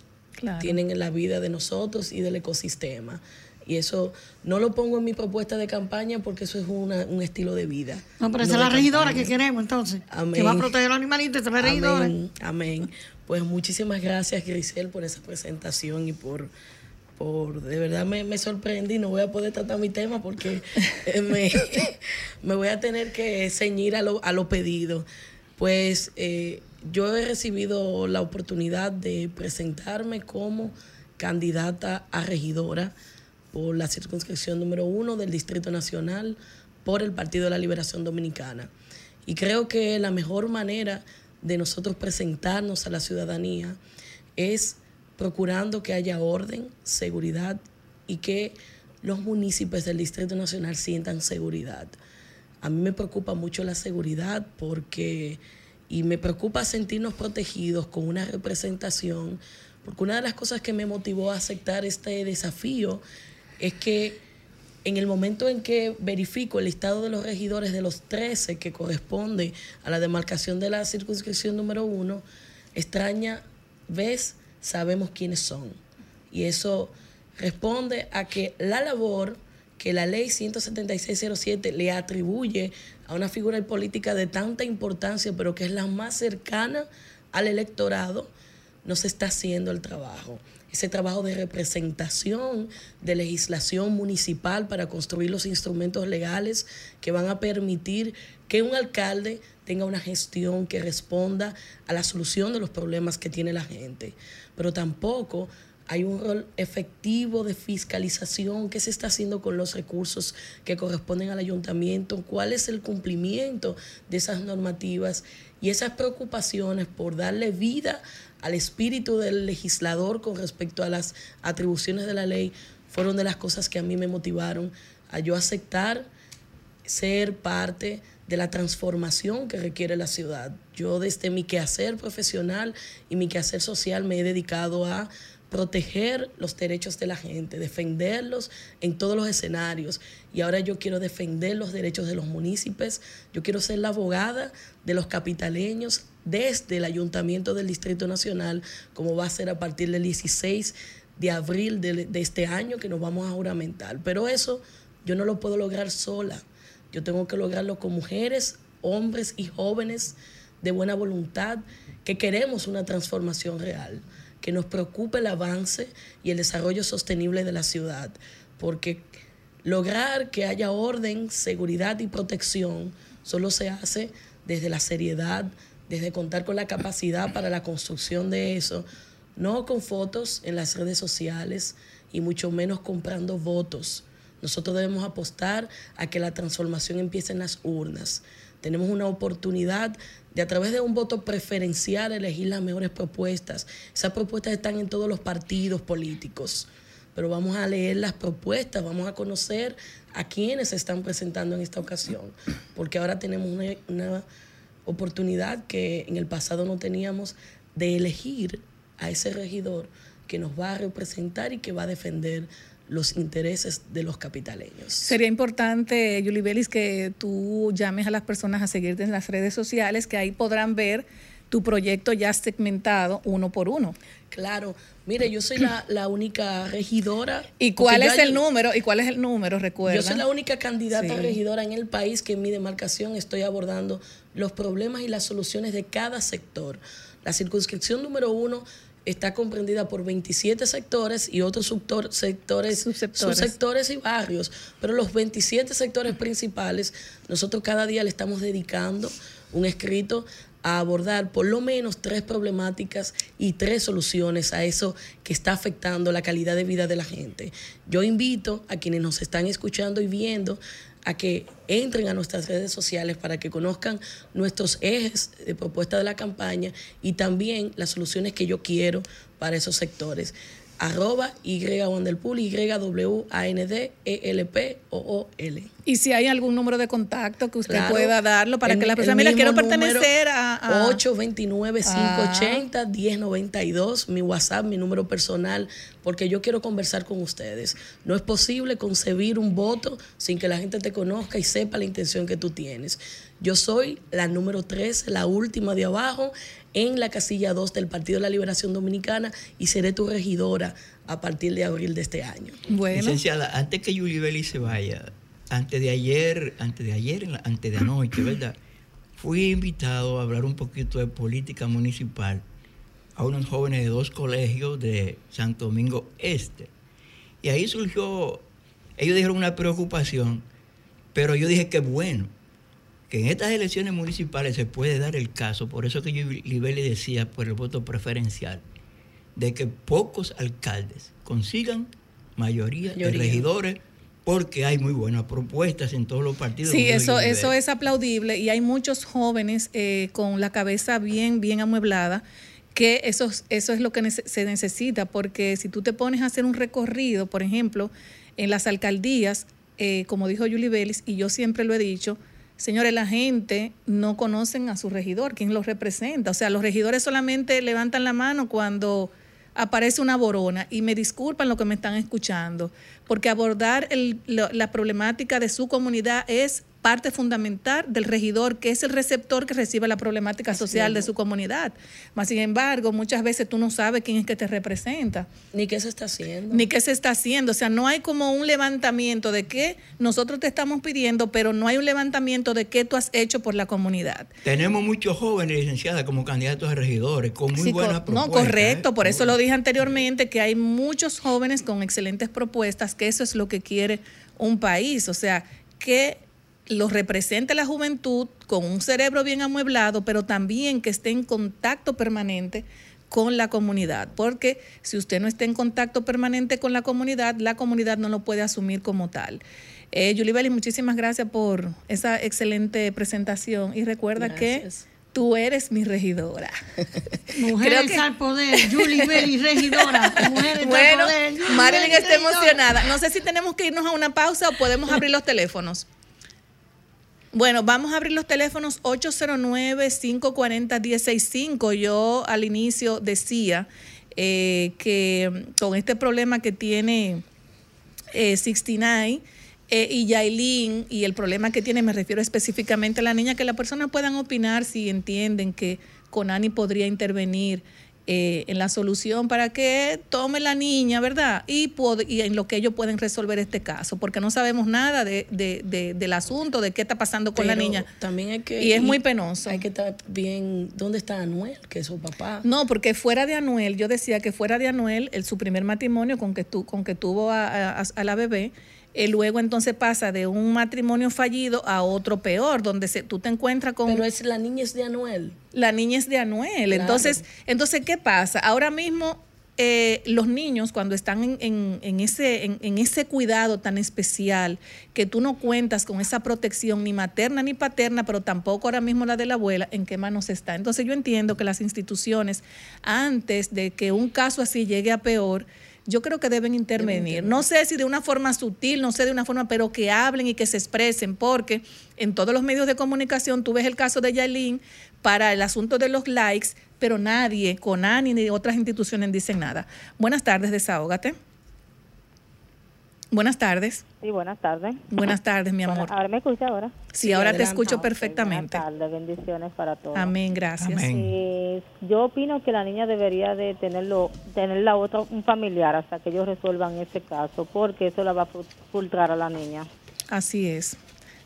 tienen en la vida de nosotros y del ecosistema. Y eso no lo pongo en mi propuesta de campaña porque eso es un estilo de vida. No, pero esa es la regidora que queremos entonces. Amén. Que va a proteger los animalitos, esa es la regidora. Amén. Amén. Pues muchísimas gracias, Grisel, por esa presentación y por por de verdad me, me sorprendí, no voy a poder tratar mi tema porque eh, me, voy a tener que ceñir a lo, a lo pedido. Pues eh, yo he recibido la oportunidad de presentarme como candidata a regidora por la circunscripción número uno del Distrito Nacional por el Partido de la Liberación Dominicana. Y creo que la mejor manera de nosotros presentarnos a la ciudadanía es procurando que haya orden, seguridad y que los municipios del Distrito Nacional sientan seguridad. A mí me preocupa mucho la seguridad porque, y me preocupa sentirnos protegidos con una representación, porque una de las cosas que me motivó a aceptar este desafío es que en el momento en que verifico el listado de los regidores de los 13 que corresponde a la demarcación de la circunscripción número uno, extraña vez sabemos quiénes son. Y eso responde a que la labor que la ley 17607 le atribuye a una figura política de tanta importancia, pero que es la más cercana al electorado, no se está haciendo el trabajo. Ese trabajo de representación, de legislación municipal para construir los instrumentos legales que van a permitir que un alcalde tenga una gestión que responda a la solución de los problemas que tiene la gente. Pero tampoco hay un rol efectivo de fiscalización, qué se está haciendo con los recursos que corresponden al ayuntamiento, cuál es el cumplimiento de esas normativas y esas preocupaciones por darle vida al espíritu del legislador con respecto a las atribuciones de la ley fueron de las cosas que a mí me motivaron a yo aceptar ser parte de la transformación que requiere la ciudad. Yo desde mi quehacer profesional y mi quehacer social me he dedicado a proteger los derechos de la gente, defenderlos en todos los escenarios. Y ahora yo quiero defender los derechos de los municipios, yo quiero ser la abogada de los capitaleños desde el Ayuntamiento del Distrito Nacional, como va a ser a partir del 16 de abril de, de este año que nos vamos a juramentar. Pero eso yo no lo puedo lograr sola. Yo tengo que lograrlo con mujeres, hombres y jóvenes de buena voluntad que queremos una transformación real, que nos preocupe el avance y el desarrollo sostenible de la ciudad, porque lograr que haya orden, seguridad y protección solo se hace desde la seriedad, desde contar con la capacidad para la construcción de eso, no con fotos en las redes sociales y mucho menos comprando votos nosotros debemos apostar a que la transformación empiece en las urnas. Tenemos una oportunidad de a través de un voto preferencial elegir las mejores propuestas. Esas propuestas están en todos los partidos políticos, pero vamos a leer las propuestas, vamos a conocer a quienes se están presentando en esta ocasión, porque ahora tenemos una, una oportunidad que en el pasado no teníamos de elegir a ese regidor que nos va a representar y que va a defender los intereses de los capitaleños. Sería importante, Belis, que tú llames a las personas a seguirte en las redes sociales, que ahí podrán ver tu proyecto ya segmentado uno por uno. Claro, mire, yo soy la, la única regidora. ¿Y cuál es el número? ¿Y cuál es el número? Recuerda. Yo soy la única candidata Sí. regidora en el país que en mi demarcación estoy abordando los problemas y las soluciones de cada sector. La circunscripción número uno está comprendida por 27 sectores y otros subtor- sectores, Subsectores. subsectores y barrios. Pero los 27 sectores principales, nosotros cada día le estamos dedicando un escrito a abordar por lo menos tres problemáticas y tres soluciones a eso que está afectando la calidad de vida de la gente. Yo invito a quienes nos están escuchando y viendo a que entren a nuestras redes sociales para que conozcan nuestros ejes de propuesta de la campaña y también las soluciones que yo quiero para esos sectores. Arroba Y Wandelpool, Y W A N D E L P O O L. Y si hay algún número de contacto que usted Claro. pueda darlo para El- que la persona, mira, quiero pertenecer a... a- 829-580-1092, mi WhatsApp, mi número personal, porque yo quiero conversar con ustedes. No es posible concebir un voto sin que la gente te conozca y sepa la intención que tú tienes. Yo soy la número 3, la última de abajo, en la casilla 2 del Partido de la Liberación Dominicana y seré tu regidora a partir de abril de este año. Bueno, Licenciada, antes que Yuli Belli se vaya, antes de ayer, antes de ayer, antes de anoche, ¿verdad? Fui invitado a hablar un poquito de política municipal a unos jóvenes de dos colegios de Santo Domingo Este. Y ahí surgió, ellos dijeron una preocupación, pero yo dije que bueno, que en estas elecciones municipales se puede dar el caso, por eso que Belli decía por el voto preferencial, de que pocos alcaldes consigan mayoría, de regidores porque hay muy buenas propuestas en todos los partidos. Sí, eso, eso es aplaudible y hay muchos jóvenes eh, con la cabeza bien, bien amueblada que eso, es- eso es lo que se necesita, porque si tú te pones a hacer un recorrido, por ejemplo, en las alcaldías, eh, como dijo Julie Vélez, y yo siempre lo he dicho, señores, la gente no conocen a su regidor, quién los representa. O sea, los regidores solamente levantan la mano cuando aparece una borona y me disculpan lo que me están escuchando, porque abordar el- la problemática de su comunidad es parte fundamental del regidor, que es el receptor que recibe la problemática social de su comunidad. Mas, sin embargo, muchas veces tú no sabes quién es que te representa, Ni qué se está haciendo. ni qué se está haciendo. O sea, no hay como un levantamiento de qué nosotros te estamos pidiendo, pero no hay un levantamiento de qué tú has hecho por la comunidad. Tenemos muchos jóvenes licenciadas como candidatos a regidores con muy Sí, buenas co- no, propuestas. correcto, ¿eh? por eso lo dije anteriormente, que hay muchos jóvenes con excelentes propuestas, que eso es lo que quiere un país, o sea, que los represente la juventud con un cerebro bien amueblado, pero también que esté en contacto permanente con la comunidad, porque si usted no está en contacto permanente con la comunidad, la comunidad no lo puede asumir como tal. Eh, Julie Belli, muchísimas gracias por esa excelente presentación y recuerda Gracias. que tú eres mi regidora. Mujeres Creo que- al poder, Julie Belli, regidora. Mujeres Bueno, al poder. Marilyn está regidora. emocionada. No sé si tenemos que irnos a una pausa o podemos abrir los teléfonos. Bueno, vamos a abrir los teléfonos 809-540-165. Yo al inicio decía eh, que con este problema que tiene eh, 69 eh, y Yailin y el problema que tiene, me refiero específicamente a la niña, que las personas puedan opinar si entienden que Conani podría intervenir eh, en la solución para que tome la niña, ¿verdad? Y, y en lo que ellos pueden resolver este caso, porque no sabemos nada de, de- de- del asunto, de qué está pasando con la niña. También hay que. Y es muy penoso. Hay que estar bien. ¿Dónde está Anuel? Que es su papá. No, porque fuera de Anuel, yo decía que fuera de Anuel, el, su primer matrimonio con que, tu, con que tuvo a, a- a la bebé, eh, luego entonces pasa de un matrimonio fallido a otro peor, donde se, tú te encuentras con Pero es la niña es de Anuel. la niña es de Anuel. Claro. Entonces, entonces, ¿qué pasa? Ahora mismo eh, los niños cuando están en, en- en ese, en, en ese cuidado tan especial, que tú no cuentas con esa protección ni materna ni paterna, pero tampoco ahora mismo la de la abuela, ¿en qué manos está? Entonces yo entiendo que las instituciones, antes de que un caso así llegue a peor, yo creo que deben intervenir. No sé si de una forma sutil, no sé de una forma, pero que hablen y que se expresen, porque en todos los medios de comunicación tú ves el caso de Yailin para el asunto de los likes, pero nadie, CONANI ni otras instituciones dicen nada. Buenas tardes, desahógate. Buenas tardes. Sí, buenas tardes. Buenas tardes, mi amor. ahora me escucha ahora. Sí, ahora te escucho perfectamente. Buenas tardes, bendiciones para todos. Amén, gracias. Eh, yo opino que la niña debería de tenerlo, tener la otra, un familiar hasta que ellos resuelvan ese caso, porque eso la va a frustrar a la niña. Así es.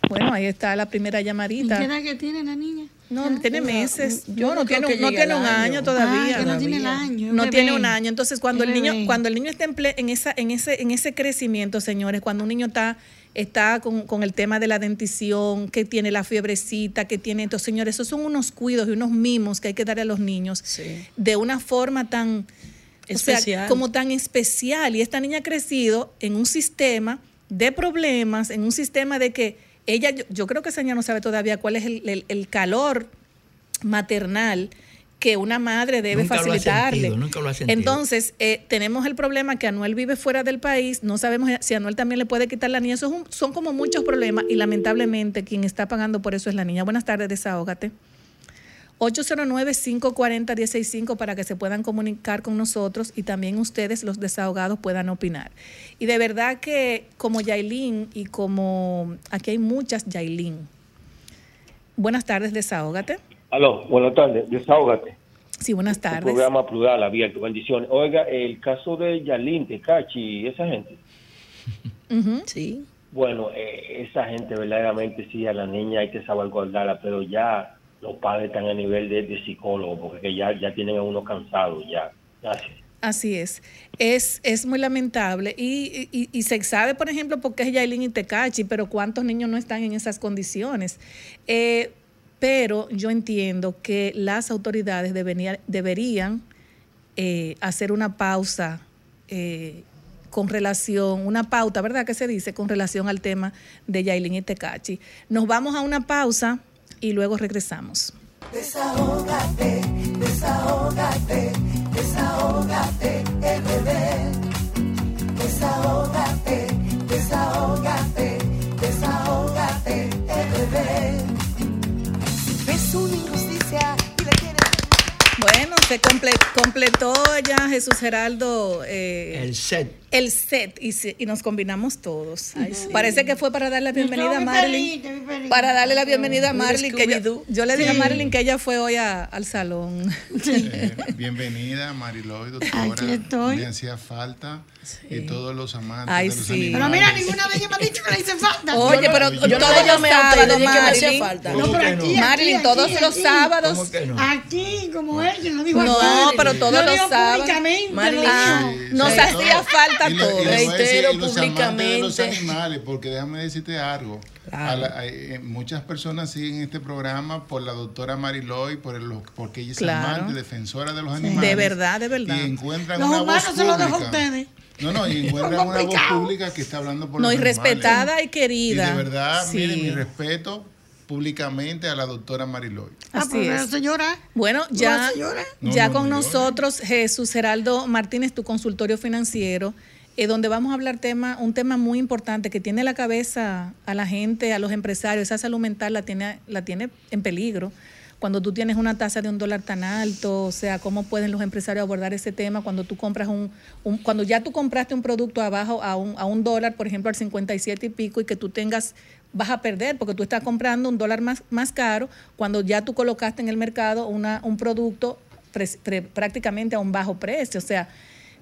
Bueno, ahí está la primera llamadita. ¿Qué edad que tiene la niña? No, tiene meses. yo no, no tiene, que no tiene un año, año. todavía. Ah, que no tiene el año. un No bebé. tiene un año. Entonces, cuando el niño, cuando el niño está en, esa, en ese, en ese crecimiento, señores, cuando un niño está, está con, con el tema de la dentición, que tiene la fiebrecita, que tiene. Entonces, señores, esos son unos cuidos y unos mimos que hay que darle a los niños Sí. de una forma tan o sea, Especial. como tan especial. Y esta niña ha crecido en un sistema de problemas, en un sistema de que ella, yo, yo creo que esa niña no sabe todavía cuál es el, el- el calor maternal que una madre debe Nunca lo ha facilitarle. sentido, nunca lo ha sentido. Entonces, eh, tenemos el problema que Anuel vive fuera del país, no sabemos si Anuel también le puede quitar la niña. Eso es un- son como muchos problemas y lamentablemente quien está pagando por eso es la niña. Buenas tardes, desahógate. 809-540-165 para que se puedan comunicar con nosotros y también ustedes, los desahogados, puedan opinar. Y de verdad que como Yailin y como aquí hay muchas Yailin. Buenas tardes, desahógate. Aló, buenas tardes, desahógate. Sí, buenas Un tardes. programa plural abierto, bendiciones. Oiga, el caso de Yalín, Tecachi y esa gente. Sí. Bueno, eh, esa gente verdaderamente sí, a la niña hay que saber guardarla, pero ya los padres están a nivel de, psicólogo, porque que ya, ya tienen a uno cansado ya. Gracias. Así es. Es, es muy lamentable. Y, se sabe, por ejemplo, por qué es Yailin y Tecachi, pero cuántos niños no están en esas condiciones. Eh, pero yo entiendo que las autoridades debería- deberían eh, hacer una pausa eh, con relación, una pauta, ¿verdad? que se dice? Con relación al tema de Yailin y Tecachi. Nos vamos a una pausa y luego regresamos. Desahógate, desahógate, desahógate, el bebé. Desahógate, desahógate, desahógate, el bebé. Si ves una injusticia y la quieres Bueno, se comple- completó ya Jesús Geraldo eh, El set. el set y, se- y nos combinamos todos. Parece que fue para darle la bienvenida a feliz, feliz. Para darle la bienvenida a Muy Marilyn. Que yo, Scooby-Doo. yo le dije a Sí. Marilyn que ella fue hoy a- al salón. Eh, bienvenida, Mariloy, doctora. Aquí estoy. Me hacía falta. Y todos los amantes Ay, de los sí. Pero mira, ninguna de ellas me ha dicho que le hice falta. Oye, pero yo todos no los sábados, me hacía Marilyn. falta. No, pero ¿Cómo que aquí, no? aquí, Marilyn, aquí, todos los aquí. sábados. ¿Cómo que no? Aquí, como él, que lo No, pero todos Lo sábados. públicamente, Ah, nos sí, hacía todo. falta Y lo- y todo. lo decir, Reitero y los amantes de los públicamente. animales, porque déjame decirte algo. La- a- eh, muchas personas siguen este programa por la doctora Mariloy, por el, porque ella es Claro. amante, defensora de los animales. De verdad, de verdad. Y encuentran Los una humanos voz se los dejo a pública. ustedes. No, no, y encuentran una voz pública que está hablando por No, los y animales. respetada y Y querida. de verdad, Sí. miren mi respeto públicamente a la doctora Mariloy. Ah, Así pues, es. señora. Bueno, ya, señora. ya No, no, con no, nosotros Jesús Geraldo Martínez, tu consultorio financiero, eh, donde vamos a hablar tema, un tema muy importante que tiene la cabeza a la gente, a los empresarios, esa salud mental la tiene, la tiene en peligro. Cuando tú tienes una tasa de un dólar tan alto, o sea, cómo pueden los empresarios abordar ese tema cuando tú compras un, un- cuando ya tú compraste un producto abajo a un, a un dólar, por ejemplo, al 57 y pico, y que tú tengas, vas a perder porque tú estás comprando un dólar más, más caro cuando ya tú colocaste en el mercado una, un producto prácticamente a un bajo precio. O sea,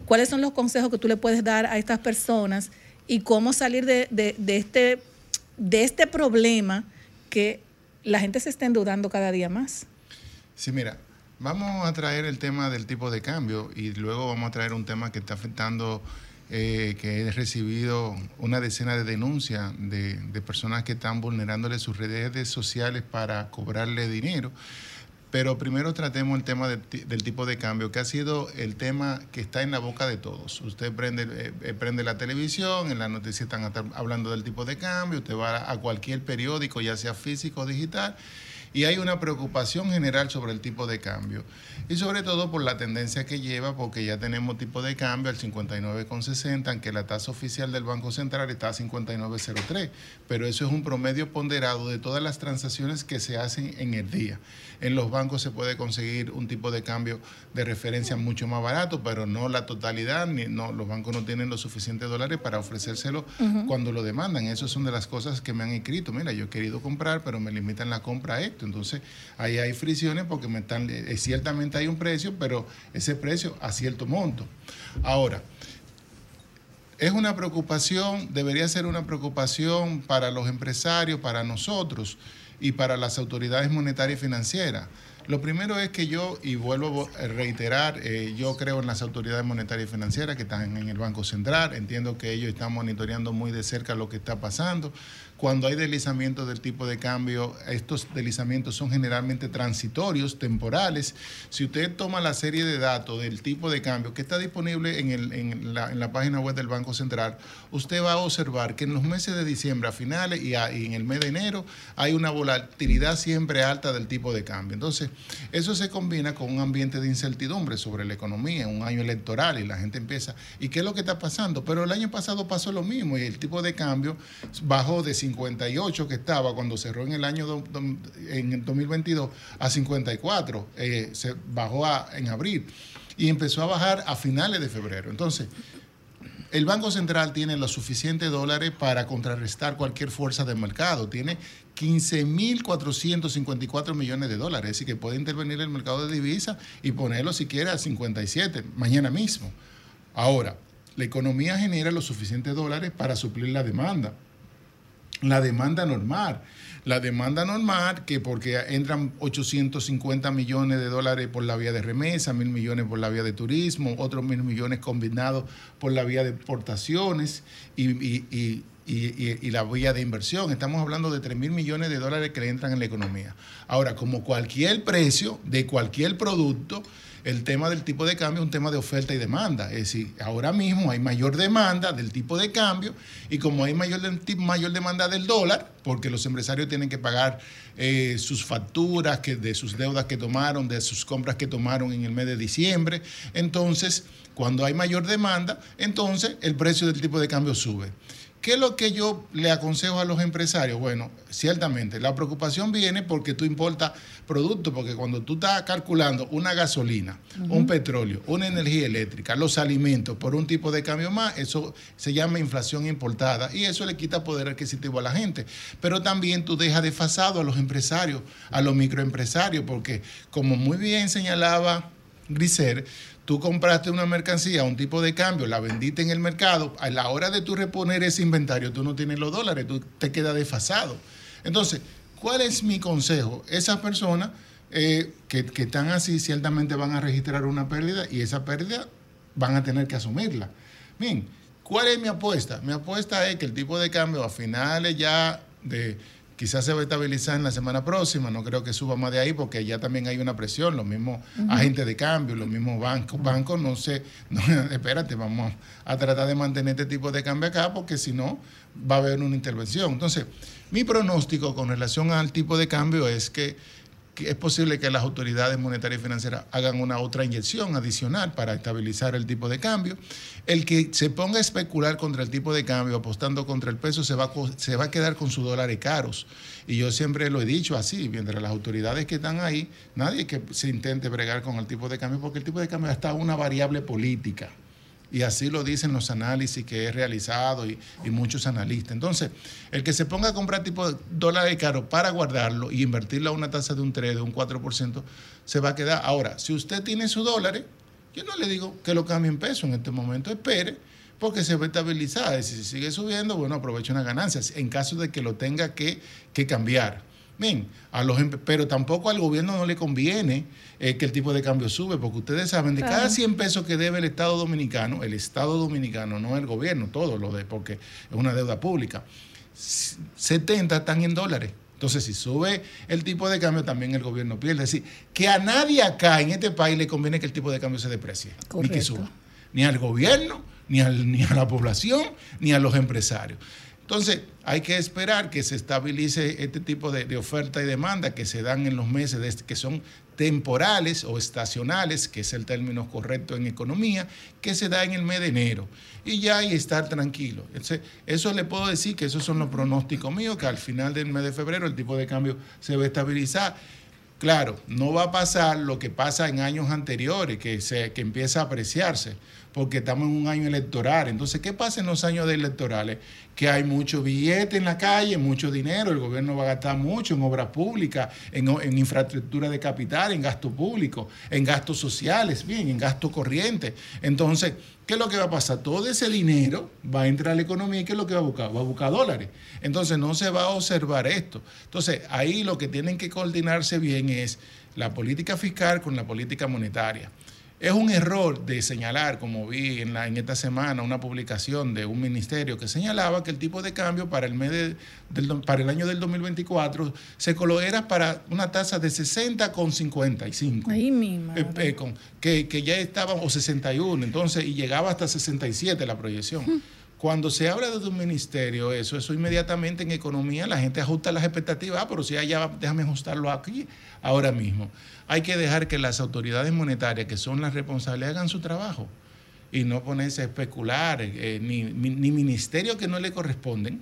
¿cuáles son los consejos que tú le puedes dar a estas personas y cómo salir de, de- de este, de este problema que la gente se está endeudando cada día más? Sí, mira, vamos a traer el tema del tipo de cambio y luego vamos a traer un tema que está afectando, eh, que he recibido una decena de denuncias de, personas que están vulnerándole sus redes sociales para cobrarle dinero. Pero primero tratemos el tema del, ti- del tipo de cambio, que ha sido el tema que está en la boca de todos. Usted prende, eh, eh, prende la televisión, en la noticia están hablando del tipo de cambio, usted va a cualquier periódico, ya sea físico o digital, y hay una preocupación general sobre el tipo de cambio. Y sobre todo por la tendencia que lleva, porque ya tenemos tipo de cambio al 59,60, aunque la tasa oficial del Banco Central está a 59,03, pero eso es un promedio ponderado de todas las transacciones que se hacen en el día. En los bancos se puede conseguir un tipo de cambio de referencia mucho más barato, pero no la totalidad, ni no, los bancos no tienen los suficientes dólares para ofrecérselo cuando lo demandan. Eso son de las cosas que me han escrito. Mira, yo he querido comprar, pero me limitan la compra a esto. Entonces, ahí hay fricciones porque me están, eh, ciertamente hay un precio, pero ese precio a cierto monto. Ahora, es una preocupación, debería ser una preocupación para los empresarios, para nosotros y para las autoridades monetarias y financieras. Lo primero es que yo, y vuelvo a reiterar, eh, yo creo en las autoridades monetarias y financieras que están en el Banco Central, entiendo que ellos están monitoreando muy de cerca lo que está pasando. Cuando hay deslizamientos del tipo de cambio, estos deslizamientos son generalmente transitorios, temporales. Si usted toma la serie de datos del tipo de cambio que está disponible en, el- la, página web del Banco Central, usted va a observar que en los meses de diciembre a finales y, y en el mes de enero hay una volatilidad siempre alta del tipo de cambio. Entonces, eso se combina con un ambiente de incertidumbre sobre la economía, un año electoral y la gente empieza, ¿y qué es lo que está pasando? Pero el año pasado pasó lo mismo y el tipo de cambio bajó de 58 que estaba cuando cerró en el año do- do- en el 2022 a 54, eh, se bajó a- en abril y empezó a bajar a finales de febrero. Entonces, el Banco Central tiene los suficientes dólares para contrarrestar cualquier fuerza del mercado. Tiene 15.454 millones de dólares. Es decir, que puede intervenir el mercado de divisas y ponerlo si quiere a 57 mañana mismo. Ahora, la economía genera los suficientes dólares para suplir la demanda. La demanda normal. La demanda normal, que porque entran 850 millones de dólares por la vía de remesa, mil millones por la vía de turismo, otros mil millones combinados por la vía de exportaciones y, y- y- la vía de inversión. Estamos hablando de 3 mil millones de dólares que entran en la economía. Ahora, como cualquier precio de cualquier producto, el tema del tipo de cambio es un tema de oferta y demanda. Es decir, ahora mismo hay mayor demanda del tipo de cambio y como hay mayor, mayor demanda del dólar, porque los empresarios tienen que pagar eh, sus facturas que, de sus deudas que tomaron, de sus compras que tomaron en el mes de diciembre, entonces, cuando hay mayor demanda, entonces el precio del tipo de cambio sube. ¿Qué es lo que yo le aconsejo a los empresarios? Bueno, ciertamente, la preocupación viene porque tú importas productos, porque cuando tú estás calculando una gasolina, un petróleo, una energía eléctrica, los alimentos por un tipo de cambio más, eso se llama inflación importada y eso le quita poder adquisitivo a la gente. Pero también tú dejas desfasado a los empresarios, a los microempresarios, porque como muy bien señalaba Griser, tú compraste una mercancía, un tipo de cambio, la vendiste en el mercado, a la hora de tú reponer ese inventario, tú no tienes los dólares, tú te quedas desfasado. Entonces, ¿cuál es mi consejo? Esas personas eh, que, que están así ciertamente van a registrar una pérdida y esa pérdida van a tener que asumirla. Bien, ¿cuál es mi apuesta? Mi apuesta es que el tipo de cambio a finales ya de quizás se va a estabilizar en la semana próxima, no creo que suba más de ahí porque ya también hay una presión, los mismos agentes de cambio, los mismos bancos, bancos no sé, no, espérate, vamos a tratar de mantener este tipo de cambio acá porque si no va a haber una intervención. Entonces, mi pronóstico con relación al tipo de cambio es que que es posible que las autoridades monetarias y financieras hagan una otra inyección adicional para estabilizar el tipo de cambio. El que se ponga a especular contra el tipo de cambio, apostando contra el peso, se va, a se va a quedar con sus dólares caros. Y yo siempre lo he dicho así, mientras las autoridades que están ahí, nadie que se intente bregar con el tipo de cambio, porque el tipo de cambio está una variable política. Y así lo dicen los análisis que he realizado y, muchos analistas. Entonces, el que se ponga a comprar tipo de dólares caros para guardarlo y invertirlo a una tasa de un 3, de un 4%, se va a quedar. Ahora, si usted tiene sus dólares, yo no le digo que lo cambie en peso en este momento, espere, porque se va a estabilizar. Y si sigue subiendo, bueno, aproveche una ganancia, en caso de que lo tenga que, que cambiar. Bien, a los, empe- pero tampoco al gobierno no le conviene eh, que el tipo de cambio sube, porque ustedes saben, de cada Claro. 100 pesos que debe el Estado Dominicano, el Estado Dominicano, no el gobierno, todo lo de, porque es una deuda pública, s- 70 están en dólares. Entonces, si sube el tipo de cambio, también el gobierno pierde. Es decir, que a nadie acá en este país le conviene que el tipo de cambio se deprecie, ni que suba. Ni al gobierno, ni, al- ni a la población, ni a los empresarios. Entonces, hay que esperar que se estabilice este tipo de, oferta y demanda que se dan en los meses este- que son temporales o estacionales, que es el término correcto en economía, que se da en el mes de enero. Y ya hay estar tranquilo. Entonces, eso le puedo decir que esos son los pronósticos míos, que al final del mes de febrero el tipo de cambio se va a estabilizar. Claro, no va a pasar lo que pasa en años anteriores, que, se, que empieza a apreciarse, porque estamos en un año electoral. Entonces, ¿qué pasa en los años electorales? Que hay mucho billete en la calle, mucho dinero, el gobierno va a gastar mucho en obras públicas, en, en infraestructura de capital, en gasto público, en gastos sociales, bien, en gasto corriente. Entonces, ¿qué es lo que va a pasar? Todo ese dinero va a entrar a la economía y ¿qué es lo que va a buscar? Va a buscar dólares. Entonces no se va a observar esto. Entonces ahí lo que tienen que coordinarse bien es la política fiscal con la política monetaria. Es un error de señalar, como vi en, la, en esta semana, una publicación de un ministerio que señalaba que el tipo de cambio para el, mes de- del para el año del 2024 se era para una tasa de 60,55 Ahí mi eh, madre. eh, con- que, que ya estaban, o 61, entonces, y llegaba hasta 67 la proyección. Cuando se habla de un ministerio, eso, eso inmediatamente en economía la gente ajusta las expectativas, ah, pero si allá, déjame ajustarlo aquí, ahora mismo. Hay que dejar que las autoridades monetarias, que son las responsables, hagan su trabajo y no ponerse a especular, eh, ni, ni, ni ministerios que no le corresponden,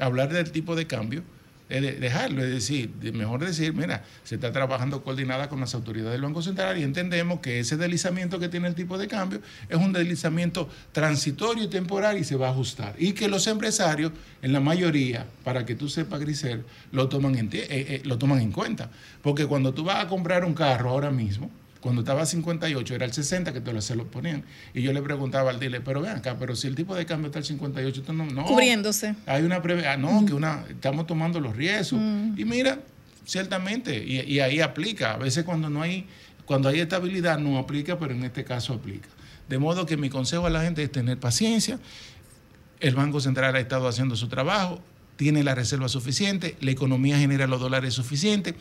hablar del tipo de cambio, dejarlo, es decir, de- mejor decir, mira, se está trabajando coordinada con las autoridades del Banco Central y entendemos que ese deslizamiento que tiene el tipo de cambio es un deslizamiento transitorio y temporal y se va a ajustar. Y que los empresarios, en la mayoría, para que tú sepas, Grisel, lo toman en, eh, eh, lo toman en cuenta. Porque cuando tú vas a comprar un carro ahora mismo, cuando estaba a 58 era el 60 que te se lo ponían. Y yo le preguntaba al dealer, pero ven acá, pero si el tipo de cambio está al 58, tú no, no. Cubriéndose. Hay una preve- ah, no, que una, estamos tomando los riesgos. Y mira, ciertamente, y, y ahí aplica. A veces cuando no hay, cuando hay estabilidad no aplica, pero en este caso aplica. De modo que mi consejo a la gente es tener paciencia. El Banco Central ha estado haciendo su trabajo, tiene la reserva suficiente, la economía genera los dólares suficientes.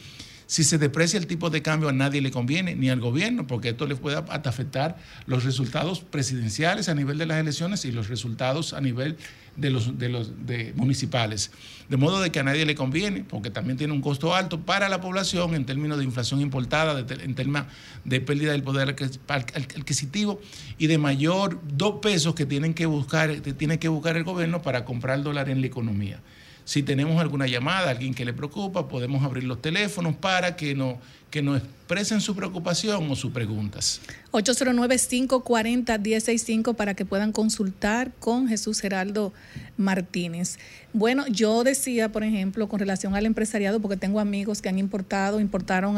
Si se deprecia el tipo de cambio a nadie le conviene, ni al gobierno, porque esto le puede afectar los resultados presidenciales a nivel de las elecciones y los resultados a nivel de los, de los municipales. De modo de que a nadie le conviene, porque también tiene un costo alto para la población en términos de inflación importada, de en términos de pérdida del poder adquis- adqu- adquisitivo y de mayor dos pesos que tienen que buscar, que tiene que buscar el gobierno para comprar dólar en la economía. Si tenemos alguna llamada, alguien que le preocupa, podemos abrir los teléfonos para que, no, que nos expresen su preocupación o sus preguntas. 809-540-165 para que puedan consultar con Jesús Geraldo Martínez. Bueno, yo decía, por ejemplo, con relación al empresariado, porque tengo amigos que han importado, importaron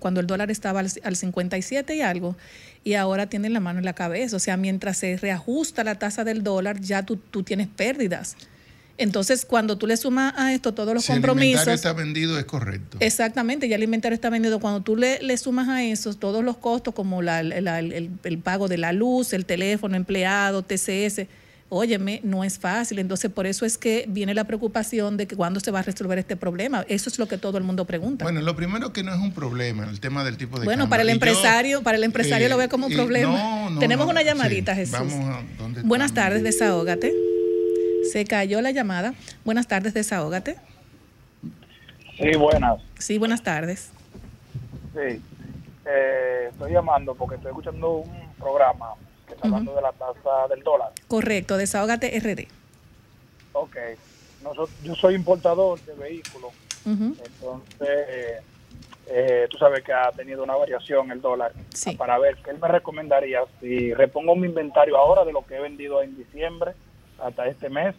cuando el dólar estaba al, al 57 y algo, y ahora tienen la mano en la cabeza. O sea, mientras se reajusta la tasa del dólar, ya tú, tú tienes pérdidas. Entonces, cuando tú le sumas a esto todos los si el compromisos... inventario está vendido, es correcto. Exactamente, ya el inventario está vendido. Cuando tú le, le sumas a eso todos los costos, como la- la- el, el pago de la luz, el teléfono, empleado, TCS, óyeme, no es fácil. Entonces, por eso es que viene la preocupación de que cuándo se va a resolver este problema. Eso es lo que todo el mundo pregunta. Bueno, lo primero que no es un problema, el tema del tipo de Bueno, cambio. para el Y yo, empresario, para el empresario eh, lo ve como un y problema. no, no, Tenemos no, una sí, llamadita, Jesús. Vamos a dónde Buenas estamos? tardes, desahógate. Se cayó la llamada. Buenas tardes, desahógate. Sí, buenas. Sí, buenas tardes. Sí. Eh, estoy llamando porque estoy escuchando un programa que está hablando de la tasa del dólar. Correcto, desahógate RD. Ok. Noso- yo soy importador de vehículos, entonces eh, eh, tú sabes que ha tenido una variación el dólar. Sí. Para ver, ¿qué él me recomendaría si repongo mi inventario ahora de lo que he vendido en diciembre hasta este mes?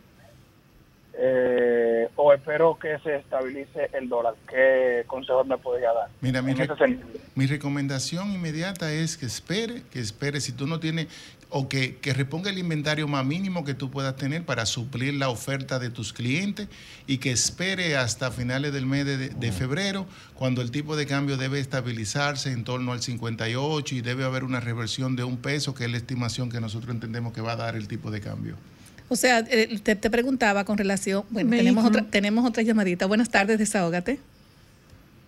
Eh, o espero que se estabilice el dólar. ¿Qué consejos me podría dar? Mira, mi, recomendación inmediata es que espere, que espere si tú no tienes, o que, que reponga el inventario más mínimo que tú puedas tener para suplir la oferta de tus clientes y que espere hasta finales del mes de, de febrero, cuando el tipo de cambio debe estabilizarse en torno al 58 y debe haber una reversión de un peso, que es la estimación que nosotros entendemos que va a dar el tipo de cambio. O sea, eh, te, te preguntaba con relación, bueno, tenemos otra, tenemos otra llamadita. Buenas tardes, desahógate.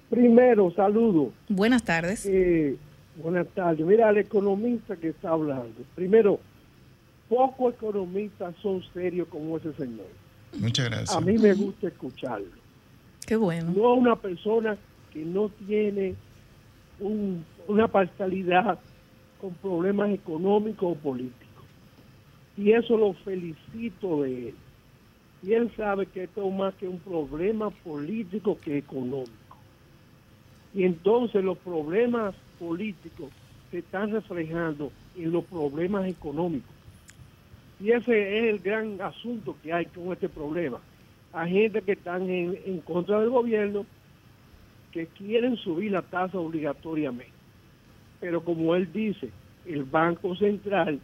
Primero, saludo. Buenas tardes. Eh, buenas tardes. Mira, el economista que está hablando. Primero, pocos economistas son serios como ese señor. Muchas gracias. A mí me gusta escucharlo. Qué bueno. No a una persona que no tiene un- una parcialidad con problemas económicos o políticos. Y eso lo felicito de él. Y él sabe que esto es más que un problema político que económico. Y entonces los problemas políticos se están reflejando en los problemas económicos. Y ese es el gran asunto que hay con este problema. Hay gente que están en, en contra del gobierno que quieren subir la tasa obligatoriamente. Pero como él dice, el Banco Central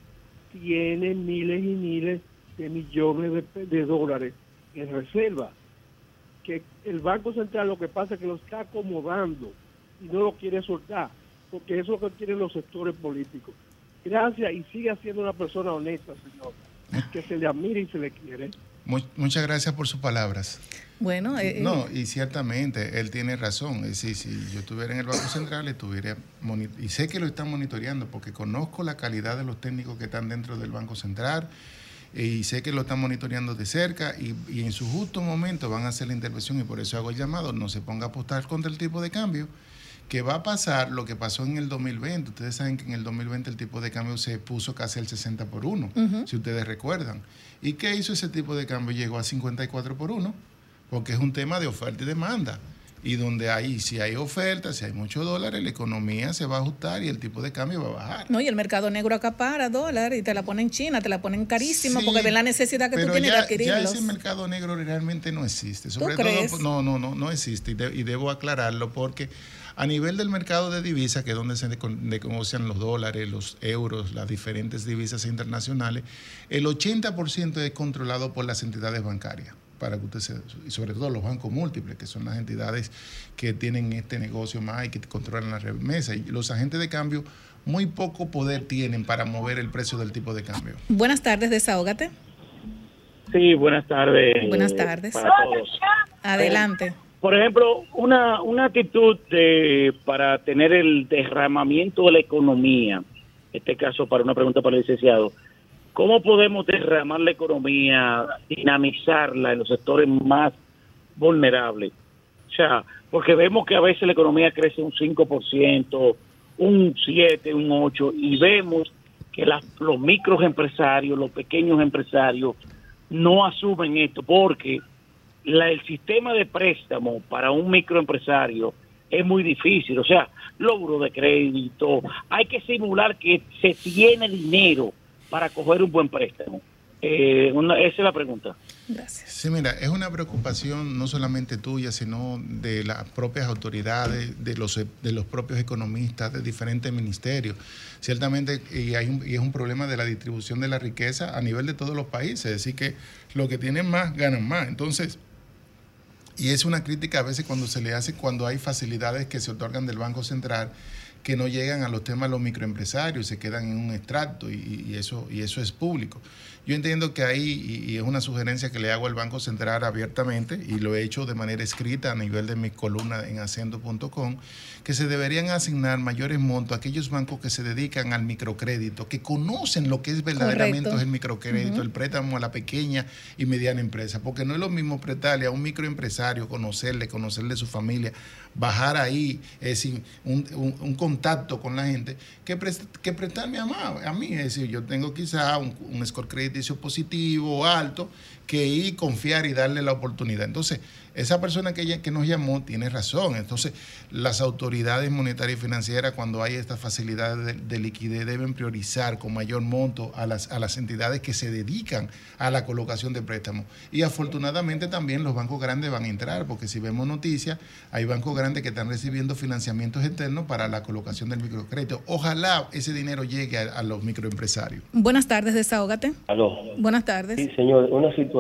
tiene miles y miles de millones de, dólares en reserva. Que el Banco Central lo que pasa es que lo está acomodando y no lo quiere soltar, porque eso es lo que quieren los sectores políticos. Gracias y sigue siendo una persona honesta, señor, que se le admira y se le quiere. Mu- muchas gracias por sus palabras. Bueno, eh, eh, No, y ciertamente él tiene razón. Es decir, si yo estuviera en el Banco Central, estuviera y sé que lo están monitoreando porque conozco la calidad de los técnicos que están dentro del Banco Central y sé que lo están monitoreando de cerca y, y en su justo momento van a hacer la intervención y por eso hago el llamado, no se ponga a apostar contra el tipo de cambio, que va a pasar lo que pasó en el 2020. Ustedes saben que en el 2020 el tipo de cambio se puso casi al 60 por 1, Ujú. si ustedes recuerdan. ¿Y qué hizo ese tipo de cambio? Llegó a 54 por 1 porque es un tema de oferta y demanda. Y donde hay, si hay oferta, si hay muchos dólares, la economía se va a ajustar y el tipo de cambio va a bajar. no, y el mercado negro acapara dólares y te la ponen en China, te la ponen carísimo Sí, porque ven la necesidad que tú tienes de ya, ya adquirirlos. ese mercado negro realmente no existe. Sobre crees? todo, no, no, no, no existe. Y, de- y debo aclararlo porque a nivel del mercado de divisas, que es donde se negocian los dólares, los euros, las diferentes divisas internacionales, el 80% es controlado por las entidades bancarias. Para que usted se, y sobre todo los bancos múltiples, que son las entidades que tienen este negocio más y que controlan la remesa. Y los agentes de cambio muy poco poder tienen para mover el precio del tipo de cambio. Buenas tardes, desahógate. Sí, buenas tardes. Buenas tardes. Para todos. Adelante. Por ejemplo, una, una actitud de, para tener el derramamiento de la economía, en este caso para una pregunta para el licenciado, ¿cómo podemos derramar la economía, dinamizarla en los sectores más vulnerables? O sea, porque vemos que a veces la economía crece un 5%, un 7, un 8, y vemos que las, los microempresarios, los pequeños empresarios, no asumen esto porque la- el sistema de préstamo para un microempresario es muy difícil. O sea, logro de crédito, hay que simular que se tiene dinero para coger un buen préstamo. Eh, una- esa es la pregunta. Sí, mira, es una preocupación no solamente tuya, sino de las propias autoridades, de los, de los propios economistas, de diferentes ministerios. Ciertamente, y, hay un- y es un problema de la distribución de la riqueza a nivel de todos los países, es decir, que los que tienen más ganan más. Entonces, y es una crítica a veces cuando se le hace, cuando hay facilidades que se otorgan del Banco Central que no llegan a los temas de los microempresarios, se quedan en un extracto y, y eso, y eso es público. Yo entiendo que ahí, y, es una sugerencia que le hago al Banco Central abiertamente, y lo he hecho de manera escrita a nivel de mi columna en acento.com, que se deberían asignar mayores montos a aquellos bancos que se dedican al microcrédito, que conocen lo que es verdaderamente Correcto. el microcrédito, el préstamo a la pequeña y mediana empresa, porque no es lo mismo prestarle a un microempresario, conocerle, conocerle su familia, bajar ahí, es un, un- un contacto con la gente, que, pres- que prestarme a, a mí. Es decir, yo tengo quizá un, un score crediticio positivo alto, que ir, confiar y darle la oportunidad. Entonces, esa persona que, nos llamó tiene razón. Entonces, las autoridades monetarias y financieras, cuando hay estas facilidades de, de liquidez, deben priorizar con mayor monto a las, a las entidades que se dedican a la colocación de préstamos. Y afortunadamente también los bancos grandes van a entrar, porque si vemos noticias, hay bancos grandes que están recibiendo financiamientos externos para la colocación del microcrédito. Ojalá ese dinero llegue a, a los microempresarios. Buenas tardes, desahógate. Aló. Buenas tardes. Sí, señor, una situación.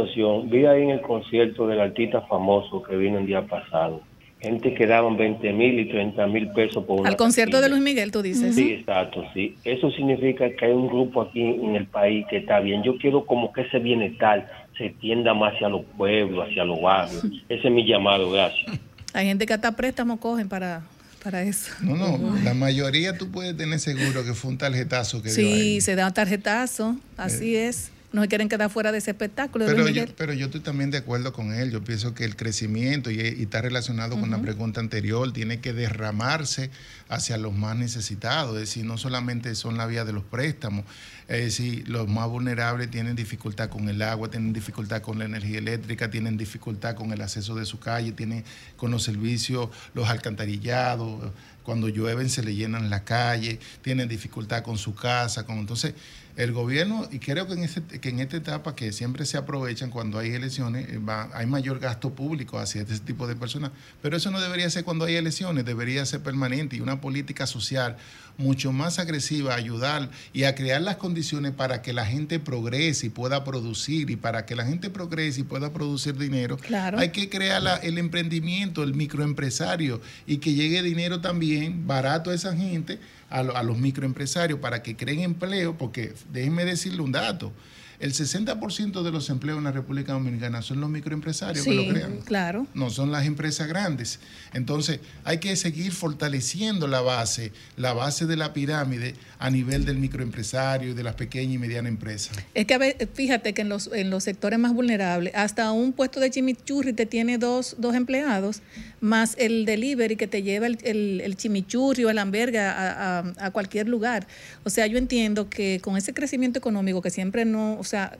Vi ahí en el concierto del artista famoso que vino el día pasado. Gente que daban 20 mil y 30 mil pesos por una Al concierto de Luis Miguel, tú dices. Sí, exacto, sí. Eso significa que hay un grupo aquí en el país que está bien. Yo quiero como que ese bienestar se tienda más hacia los pueblos, hacia los barrios. Ese es mi llamado, gracias. Hay gente que hasta préstamo cogen para, para eso. No, no, la mayoría tú puedes tener seguro que fue un tarjetazo que dio ahí. Sí, se da un tarjetazo, así es. No se quieren quedar fuera de ese espectáculo. Pero yo, pero yo estoy también de acuerdo con él. Yo pienso que el crecimiento, y, y está relacionado con la pregunta anterior, tiene que derramarse hacia los más necesitados. Es decir, no solamente son la vía de los préstamos. Es decir, los más vulnerables tienen dificultad con el agua, tienen dificultad con la energía eléctrica, tienen dificultad con el acceso de su calle, tienen con los servicios, los alcantarillados. Cuando llueven se le llenan la calle, tienen dificultad con su casa. Con, entonces, el gobierno, y creo que en, este, que en esta etapa que siempre se aprovechan cuando hay elecciones, eh, va- hay mayor gasto público hacia este tipo de personas, pero eso no debería ser cuando hay elecciones, debería ser permanente y una política social mucho más agresiva, ayudar y a crear las condiciones para que la gente progrese y pueda producir y para que la gente progrese y pueda producir dinero, Claro. hay que crear la- el emprendimiento, el microempresario y que llegue dinero también barato a esa gente, a, lo- a los microempresarios para que creen empleo, porque déjenme decirle un dato. El 60% de los empleos en la República Dominicana son los microempresarios que lo crean claro. no son las empresas grandes. Entonces, hay que seguir fortaleciendo la base, la base de la pirámide a nivel del microempresario y de las pequeñas y medianas empresas. Es que a ve- fíjate que en los, en los sectores más vulnerables, hasta un puesto de chimichurri te tiene dos, dos empleados, más el delivery que te lleva el, el, el chimichurri o el hamburguesa a, a- a cualquier lugar. O sea, yo entiendo que con ese crecimiento económico que siempre no, o sea,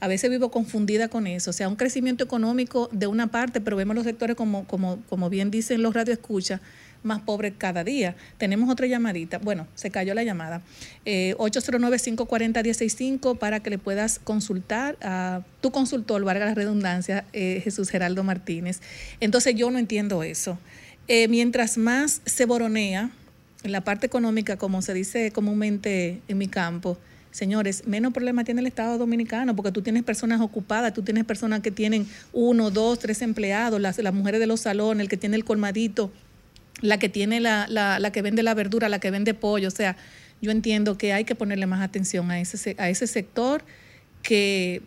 a veces vivo confundida con eso. O sea, un crecimiento económico de una parte, pero vemos los sectores como, como, como bien dicen los radioescuchas, más pobres cada día. Tenemos otra llamadita. Bueno, se cayó la llamada. Eh, 809-540-165 para que le puedas consultar a tu consultor, valga la redundancia, eh, Jesús Geraldo Martínez. Entonces yo no entiendo eso. Eh, mientras más se boronea en la parte económica, como se dice comúnmente en mi campo, señores, menos problema tiene el Estado Dominicano, porque tú tienes personas ocupadas, tú tienes personas que tienen uno, dos, tres empleados, las, las mujeres de los salones, el que tiene el colmadito, la que tiene la, la, la que vende la verdura, la que vende pollo. O sea, yo entiendo que hay que ponerle más atención a ese, se- a ese sector que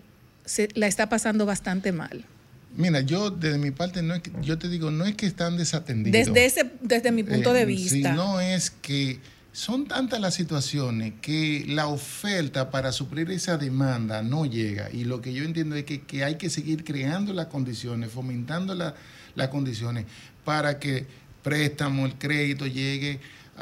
se, la está pasando bastante mal. Mira, yo desde mi parte, no es que- yo te digo, no es que están desatendidos. Desde, ese, desde mi punto de Eh, vista. Sino es que son tantas las situaciones que la oferta para suplir esa demanda no llega. Y lo que yo entiendo es que, que hay que seguir creando las condiciones, fomentando la- las condiciones para que préstamo, el crédito llegue.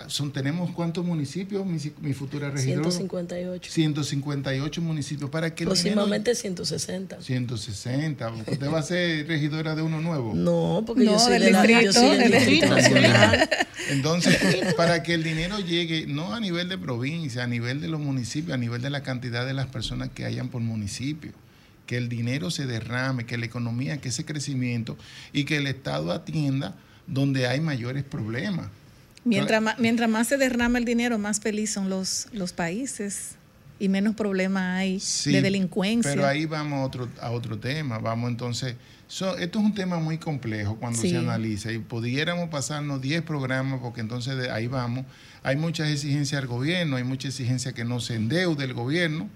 Son, ¿Tenemos cuántos municipios, mi, mi futura regidora? 158. 158 municipios para que Próximamente 160. 160. ¿Usted va a ser regidora de uno nuevo? No, porque yo No, soy del de la, yo soy del distrito. nacional. Entonces, para que el dinero llegue, no a nivel de provincia, a nivel de los municipios, a nivel de la cantidad de las personas que hayan por municipio, que el dinero se derrame, que la economía, que ese crecimiento y que el Estado atienda donde hay mayores problemas. Mientras más, mientras más se derrama el dinero, más feliz son los, los países y menos problemas hay Sí, de delincuencia. Pero ahí vamos a otro, a otro tema. Vamos entonces. so- esto es un tema muy complejo cuando Sí. se analiza y pudiéramos pasarnos 10 programas porque entonces de ahí vamos. Hay muchas exigencias al gobierno, hay mucha exigencia que no se endeude el gobierno.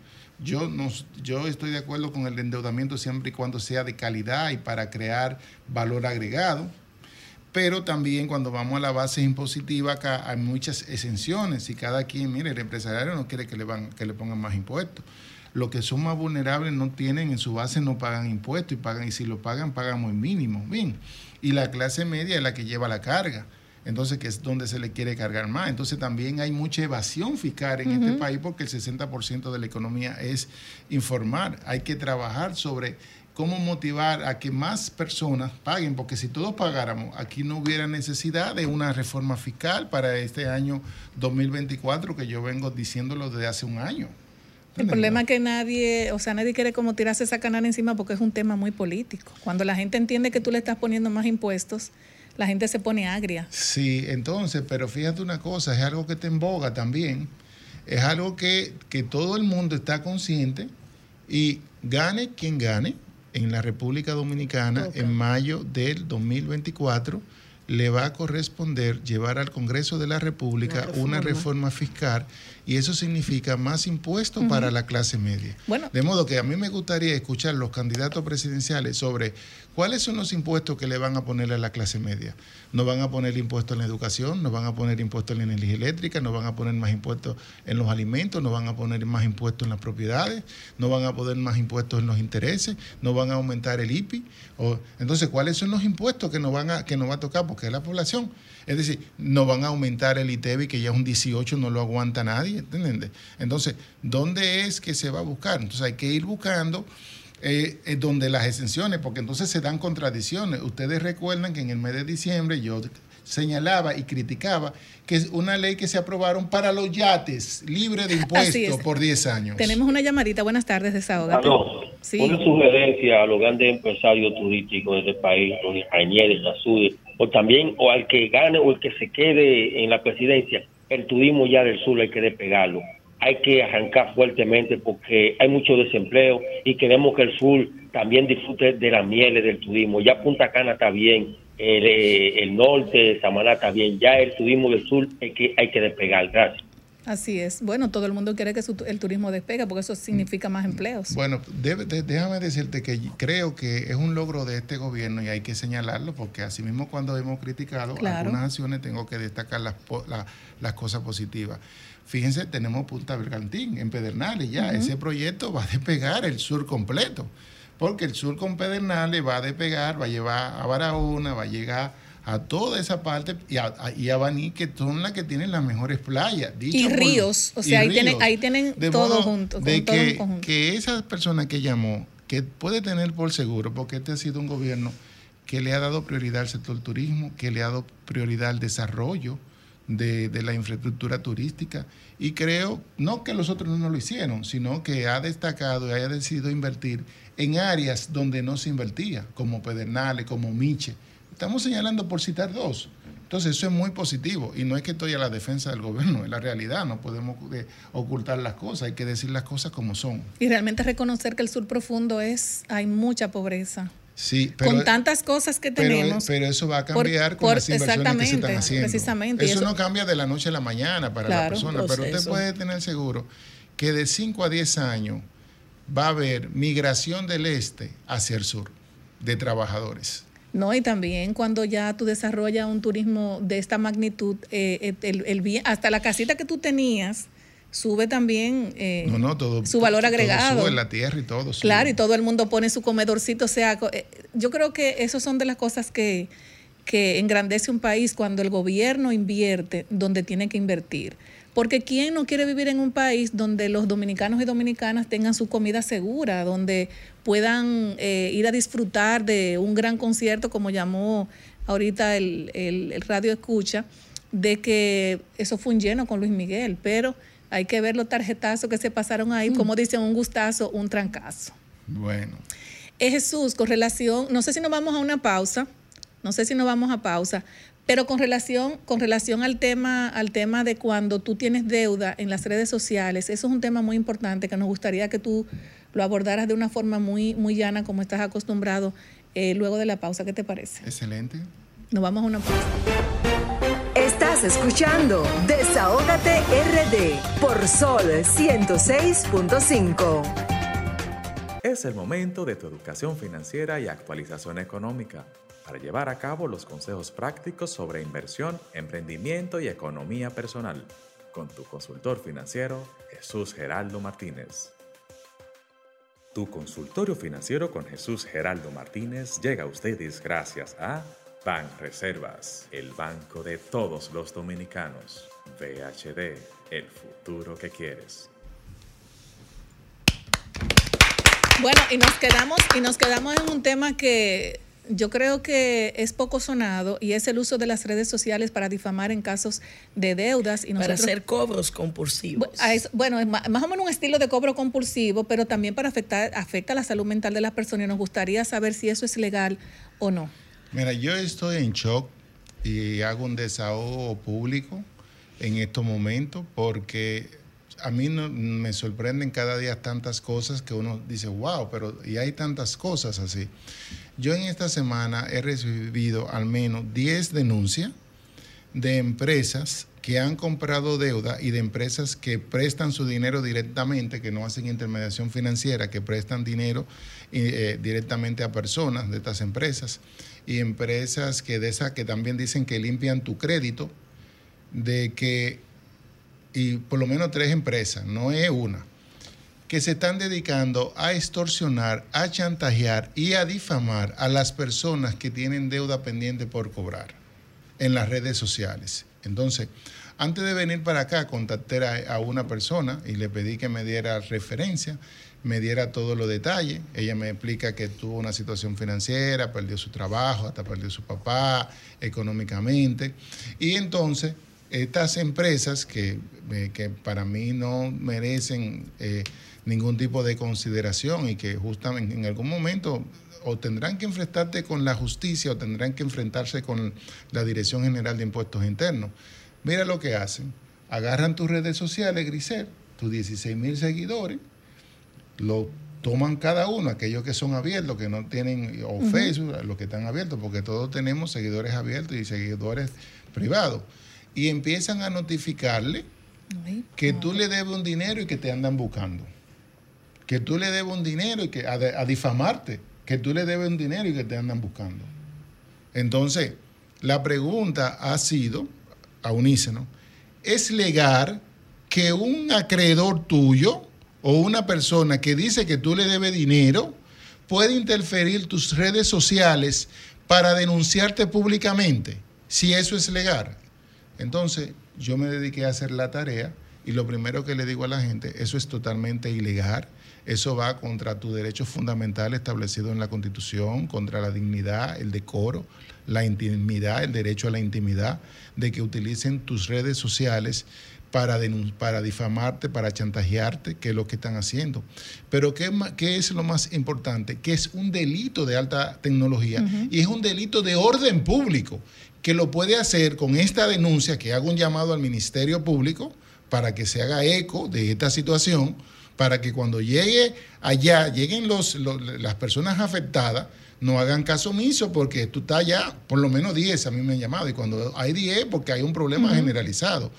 Yo, no, yo estoy de acuerdo con el endeudamiento siempre y cuando sea de calidad y para crear valor agregado. Pero también cuando vamos a la base impositiva, acá hay muchas exenciones y cada quien, mire, el empresario no quiere que le, van, que le pongan más impuestos. Los que son más vulnerables no tienen, en su base no pagan impuestos y pagan, y si lo pagan, pagan muy mínimo. Bien. Y la clase media es la que lleva la carga. Entonces, que es donde se le quiere cargar más. Entonces, también hay mucha evasión fiscal en este país porque el 60% de la economía es informar. Hay que trabajar sobre cómo motivar a que más personas paguen, porque si todos pagáramos, aquí no hubiera necesidad de una reforma fiscal para este año 2024 que yo vengo diciéndolo desde hace un año. El problema es que nadie, o sea, nadie quiere como tirarse esa canal encima porque es un tema muy político. Cuando la gente entiende que tú le estás poniendo más impuestos, la gente se pone agria. Sí, entonces, pero fíjate una cosa, es algo que te emboga también, es algo que, que todo el mundo está consciente y gane quien gane en la República Dominicana en mayo del 2024, le va a corresponder llevar al Congreso de la República una reforma fiscal y eso significa más impuestos para la clase media. Bueno. De modo que a mí me gustaría escuchar los candidatos presidenciales sobre cuáles son los impuestos que le van a poner a la clase media. No van a poner impuestos en la educación, no van a poner impuestos en la energía eléctrica, no van a poner más impuestos en los alimentos, no van a poner más impuestos en las propiedades, no van a poner más impuestos en los intereses, no van a aumentar el IPI. O, entonces, ¿cuáles son los impuestos que nos van a que nos va a tocar? Porque es la población. Es decir, no van a aumentar el ITEBI, que ya es un 18, no lo aguanta nadie, ¿entiendes? Entonces, ¿dónde es que se va a buscar? Entonces hay que ir buscando eh, eh, donde las exenciones, porque entonces se dan contradicciones. Ustedes recuerdan que en el mes de diciembre yo señalaba y criticaba que es una ley que se aprobaron para los yates libre de impuestos es. por 10 años. Tenemos una llamadita. Buenas tardes, desahógate. Aló. Sí. Una sugerencia a los grandes empresarios turísticos de este país, los ingenieros, la SUDE, o también, o al que gane o el que se quede en la presidencia, el turismo ya del sur hay que despegarlo. Hay que arrancar fuertemente porque hay mucho desempleo y queremos que el sur también disfrute de las mieles del turismo. Ya Punta Cana está bien, el, eh, el norte, Samaná está bien, ya el turismo del sur hay que, hay que despegar. Gracias. Así es. Bueno, todo el mundo quiere que su- el turismo despegue porque eso significa más empleos. Bueno, debe- de- déjame decirte que creo que es un logro de este gobierno y hay que señalarlo porque asimismo cuando hemos criticado Claro. algunas acciones tengo que destacar las, la- las cosas positivas. Fíjense, tenemos Punta Bergantín en Pedernales ya. Ese proyecto va a despegar el sur completo porque el sur con Pedernales va a despegar, va a llevar a Barahona, va a llegar a toda esa parte y a, a- y a Baní, que son las que tienen las mejores playas. dicho Y por- ríos. O sea, ahí tienen, ahí tienen De todo junto. De todo que, conjunto. que esa persona que llamó, que puede tener por seguro, porque este ha sido un gobierno que le ha dado prioridad al sector turismo, que le ha dado prioridad al desarrollo de, de la infraestructura turística. Y creo, no que los otros no lo hicieron, sino que ha destacado y haya decidido invertir en áreas donde no se invertía, como Pedernales, como Miche. Estamos señalando por citar dos. Entonces eso es muy positivo y no es que estoy a la defensa del gobierno, es la realidad, no podemos eh, ocultar las cosas, hay que decir las cosas como son. Y realmente reconocer que el sur profundo es, hay mucha pobreza. Sí, pero, con tantas cosas que tenemos. pero eso va a por- cambiar con por- las inversiones que se están haciendo. precisamente, Eso, eso- no cambia de la noche a la mañana para la Claro, persona, un pero usted puede tener seguro que de 5 a 10 años va a haber migración del este hacia el sur de trabajadores. No, y también cuando ya tú desarrollas un turismo de esta magnitud, eh, el, el bien- hasta la casita que tú tenías sube también eh, No, no, todo. su valor todo agregado. sube, la tierra y todo. sube. Claro, y todo el mundo pone su comedorcito. O sea, eh, yo creo que eso son de las cosas que, que engrandece un país cuando el gobierno invierte donde tiene que invertir. Porque ¿quién no quiere vivir en un país donde los dominicanos y dominicanas tengan su comida segura, donde puedan eh, ir a disfrutar de un gran concierto, como llamó ahorita el, el- el radio escucha, de que eso fue un lleno con Luis Miguel, pero hay que ver los tarjetazos que se pasaron ahí, como dicen, un gustazo, un trancazo. Bueno, Eh, Jesús, con relación, no sé si nos vamos a una pausa, no sé si nos vamos a pausa, pero con relación, con relación al tema, al tema de cuando tú tienes deuda en las redes sociales, eso es un tema muy importante que nos gustaría que tú lo abordaras de una forma muy, muy llana, como estás acostumbrado, eh, luego de la pausa. ¿Qué te parece? excelente. Nos vamos a una pausa. Estás escuchando Desahógate RD por Sol 106.5. Es el momento de tu educación financiera y actualización económica para llevar a cabo los consejos prácticos sobre inversión, emprendimiento y economía personal con tu consultor financiero Jesús Geraldo Martínez. Tu consultorio financiero con Jesús Geraldo Martínez llega a ustedes gracias a Ban Reservas, el banco de todos los dominicanos. VHD, el futuro que quieres. Bueno, y nos quedamos, y nos quedamos en un tema que yo creo que es poco sonado y es el uso de las redes sociales para difamar en casos de deudas y Para nosotros hacer cobros compulsivos. Bueno, es más o menos un estilo de cobro compulsivo, pero también para afectar afecta la salud mental de las personas y nos gustaría saber si eso es legal o no. Mira, yo estoy en shock y hago un desahogo público en estos momentos porque a mí no, me sorprenden cada día tantas cosas que uno dice, wow, pero y hay tantas cosas así. Yo en esta semana he recibido al menos 10 denuncias de empresas que han comprado deuda y de empresas que prestan su dinero directamente, que no hacen intermediación financiera, que prestan dinero eh, directamente a personas de estas empresas y empresas que de esas que también dicen que limpian tu crédito, de que y por lo menos tres empresas, no es una, que se están dedicando a extorsionar, a chantajear y a difamar a las personas que tienen deuda pendiente por cobrar en las redes sociales. Entonces, antes de venir para acá, contacté a, a una persona y le pedí que me diera referencia, me diera todos los detalles. Ella me explica que tuvo una situación financiera, perdió su trabajo, hasta perdió su papá económicamente. Y entonces, estas empresas que, eh, que para mí no merecen eh, ningún tipo de consideración y que justamente en algún momento o tendrán que enfrentarte con la justicia o tendrán que enfrentarse con la Dirección General de Impuestos Internos. Mira lo que hacen. Agarran tus redes sociales, Grisel, tus 16 mil seguidores, lo toman cada uno, aquellos que son abiertos, que no tienen, o. Facebook, los que están abiertos, porque todos tenemos seguidores abiertos y seguidores privados, y empiezan a notificarle que tú le debes un dinero y que te andan buscando. Que tú le debes un dinero y que a, a difamarte, que tú le debes un dinero y que te andan buscando. Entonces, la pregunta ha sido, a unísono, ¿es legal que un acreedor tuyo o una persona que dice que tú le debes dinero puede interferir tus redes sociales para denunciarte públicamente? Si eso es legal. Entonces, yo me dediqué a hacer la tarea y lo primero que le digo a la gente, eso es totalmente ilegal. Eso va contra tu derecho fundamental establecido en la Constitución, contra la dignidad, el decoro, la intimidad, el derecho a la intimidad, de que utilicen tus redes sociales para, para difamarte, para chantajearte, que es lo que están haciendo. Pero ¿qué, qué es lo más importante? Que es un delito de alta tecnología y es un delito de orden público, que lo puede hacer con esta denuncia, que haga un llamado al Ministerio Público para que se haga eco de esta situación, para que cuando llegue allá, lleguen los, los- las personas afectadas, no hagan caso omiso porque tú estás ya, por lo menos 10 a mí me han llamado, y cuando hay 10 porque hay un problema generalizado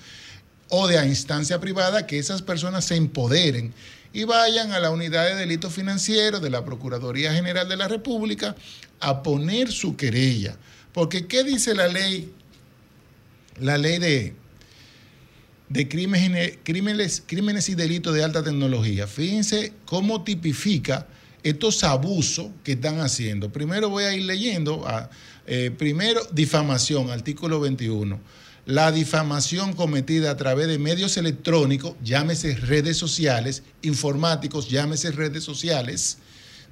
o de a instancia privada que esas personas se empoderen y vayan a la unidad de delitos financieros de la Procuraduría General de la República a poner su querella. Porque ¿qué dice la ley? La ley de, crímenes, y delitos de alta tecnología. Fíjense cómo tipifica estos abusos que están haciendo. Primero voy a ir leyendo. eh, primero, difamación, artículo 21. La difamación cometida a través de medios electrónicos, llámese redes sociales, informáticos, llámese redes sociales,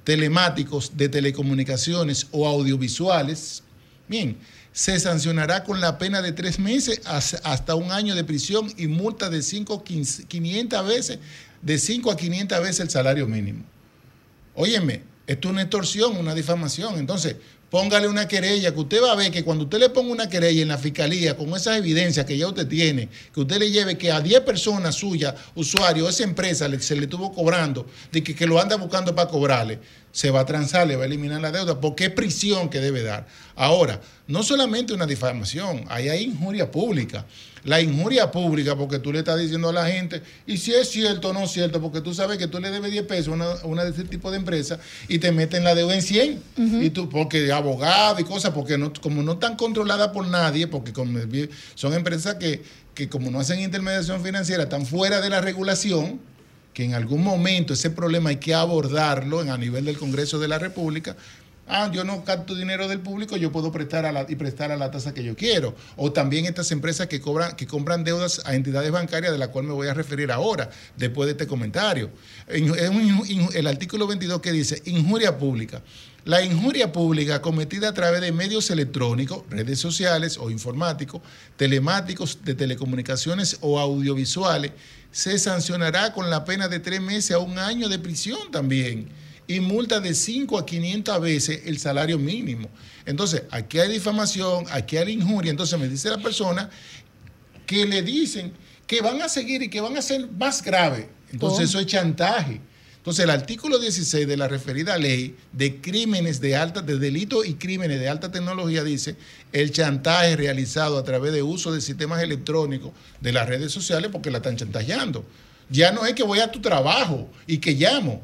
telemáticos, de telecomunicaciones o audiovisuales, bien, se sancionará con la pena de tres meses hasta un año de prisión y multa de 5, 500 veces, de 5 a 500 veces el salario mínimo. Óyeme, esto es una extorsión, una difamación. Entonces, póngale una querella, que usted va a ver que cuando usted le ponga una querella en la fiscalía con esas evidencias que ya usted tiene, que usted le lleve que a 10 personas suyas, usuarios, esa empresa se le estuvo cobrando, de que, que lo anda buscando para cobrarle, se va a transar, le va a eliminar la deuda, porque es prisión que debe dar. Ahora, no solamente una difamación, ahí hay injuria pública. La injuria pública, porque tú le estás diciendo a la gente, y si es cierto o no es cierto, porque tú sabes que tú le debes 10 pesos a una, de ese tipo de empresa y te meten la deuda en 100. Y tú, porque abogado y cosas, porque no, como no están controladas por nadie, porque son empresas que, que como no hacen intermediación financiera, están fuera de la regulación, que en algún momento ese problema hay que abordarlo en- a nivel del Congreso de la República. Ah, yo no capto dinero del público, yo puedo prestar a la, y prestar a la tasa que yo quiero. O también estas empresas que cobran, que compran deudas a entidades bancarias, de la cual me voy a referir ahora, después de este comentario. En- es un el artículo 22 que dice injuria pública. La injuria pública cometida a través de medios electrónicos, redes sociales o informáticos, telemáticos, de telecomunicaciones o audiovisuales, se sancionará con la pena de tres meses a un año de prisión también y multa de 5 a 500 veces el salario mínimo. Entonces, aquí hay difamación, aquí hay injuria. Entonces, me dice la persona que le dicen que van a seguir y que van a ser más graves. Entonces Oh. eso es chantaje. Entonces el artículo 16 de la referida ley de crímenes de alta, de delitos y crímenes de alta tecnología dice el chantaje realizado a través de uso de sistemas electrónicos de las redes sociales porque la están chantajeando. Ya no es que voy a tu trabajo y que llamo.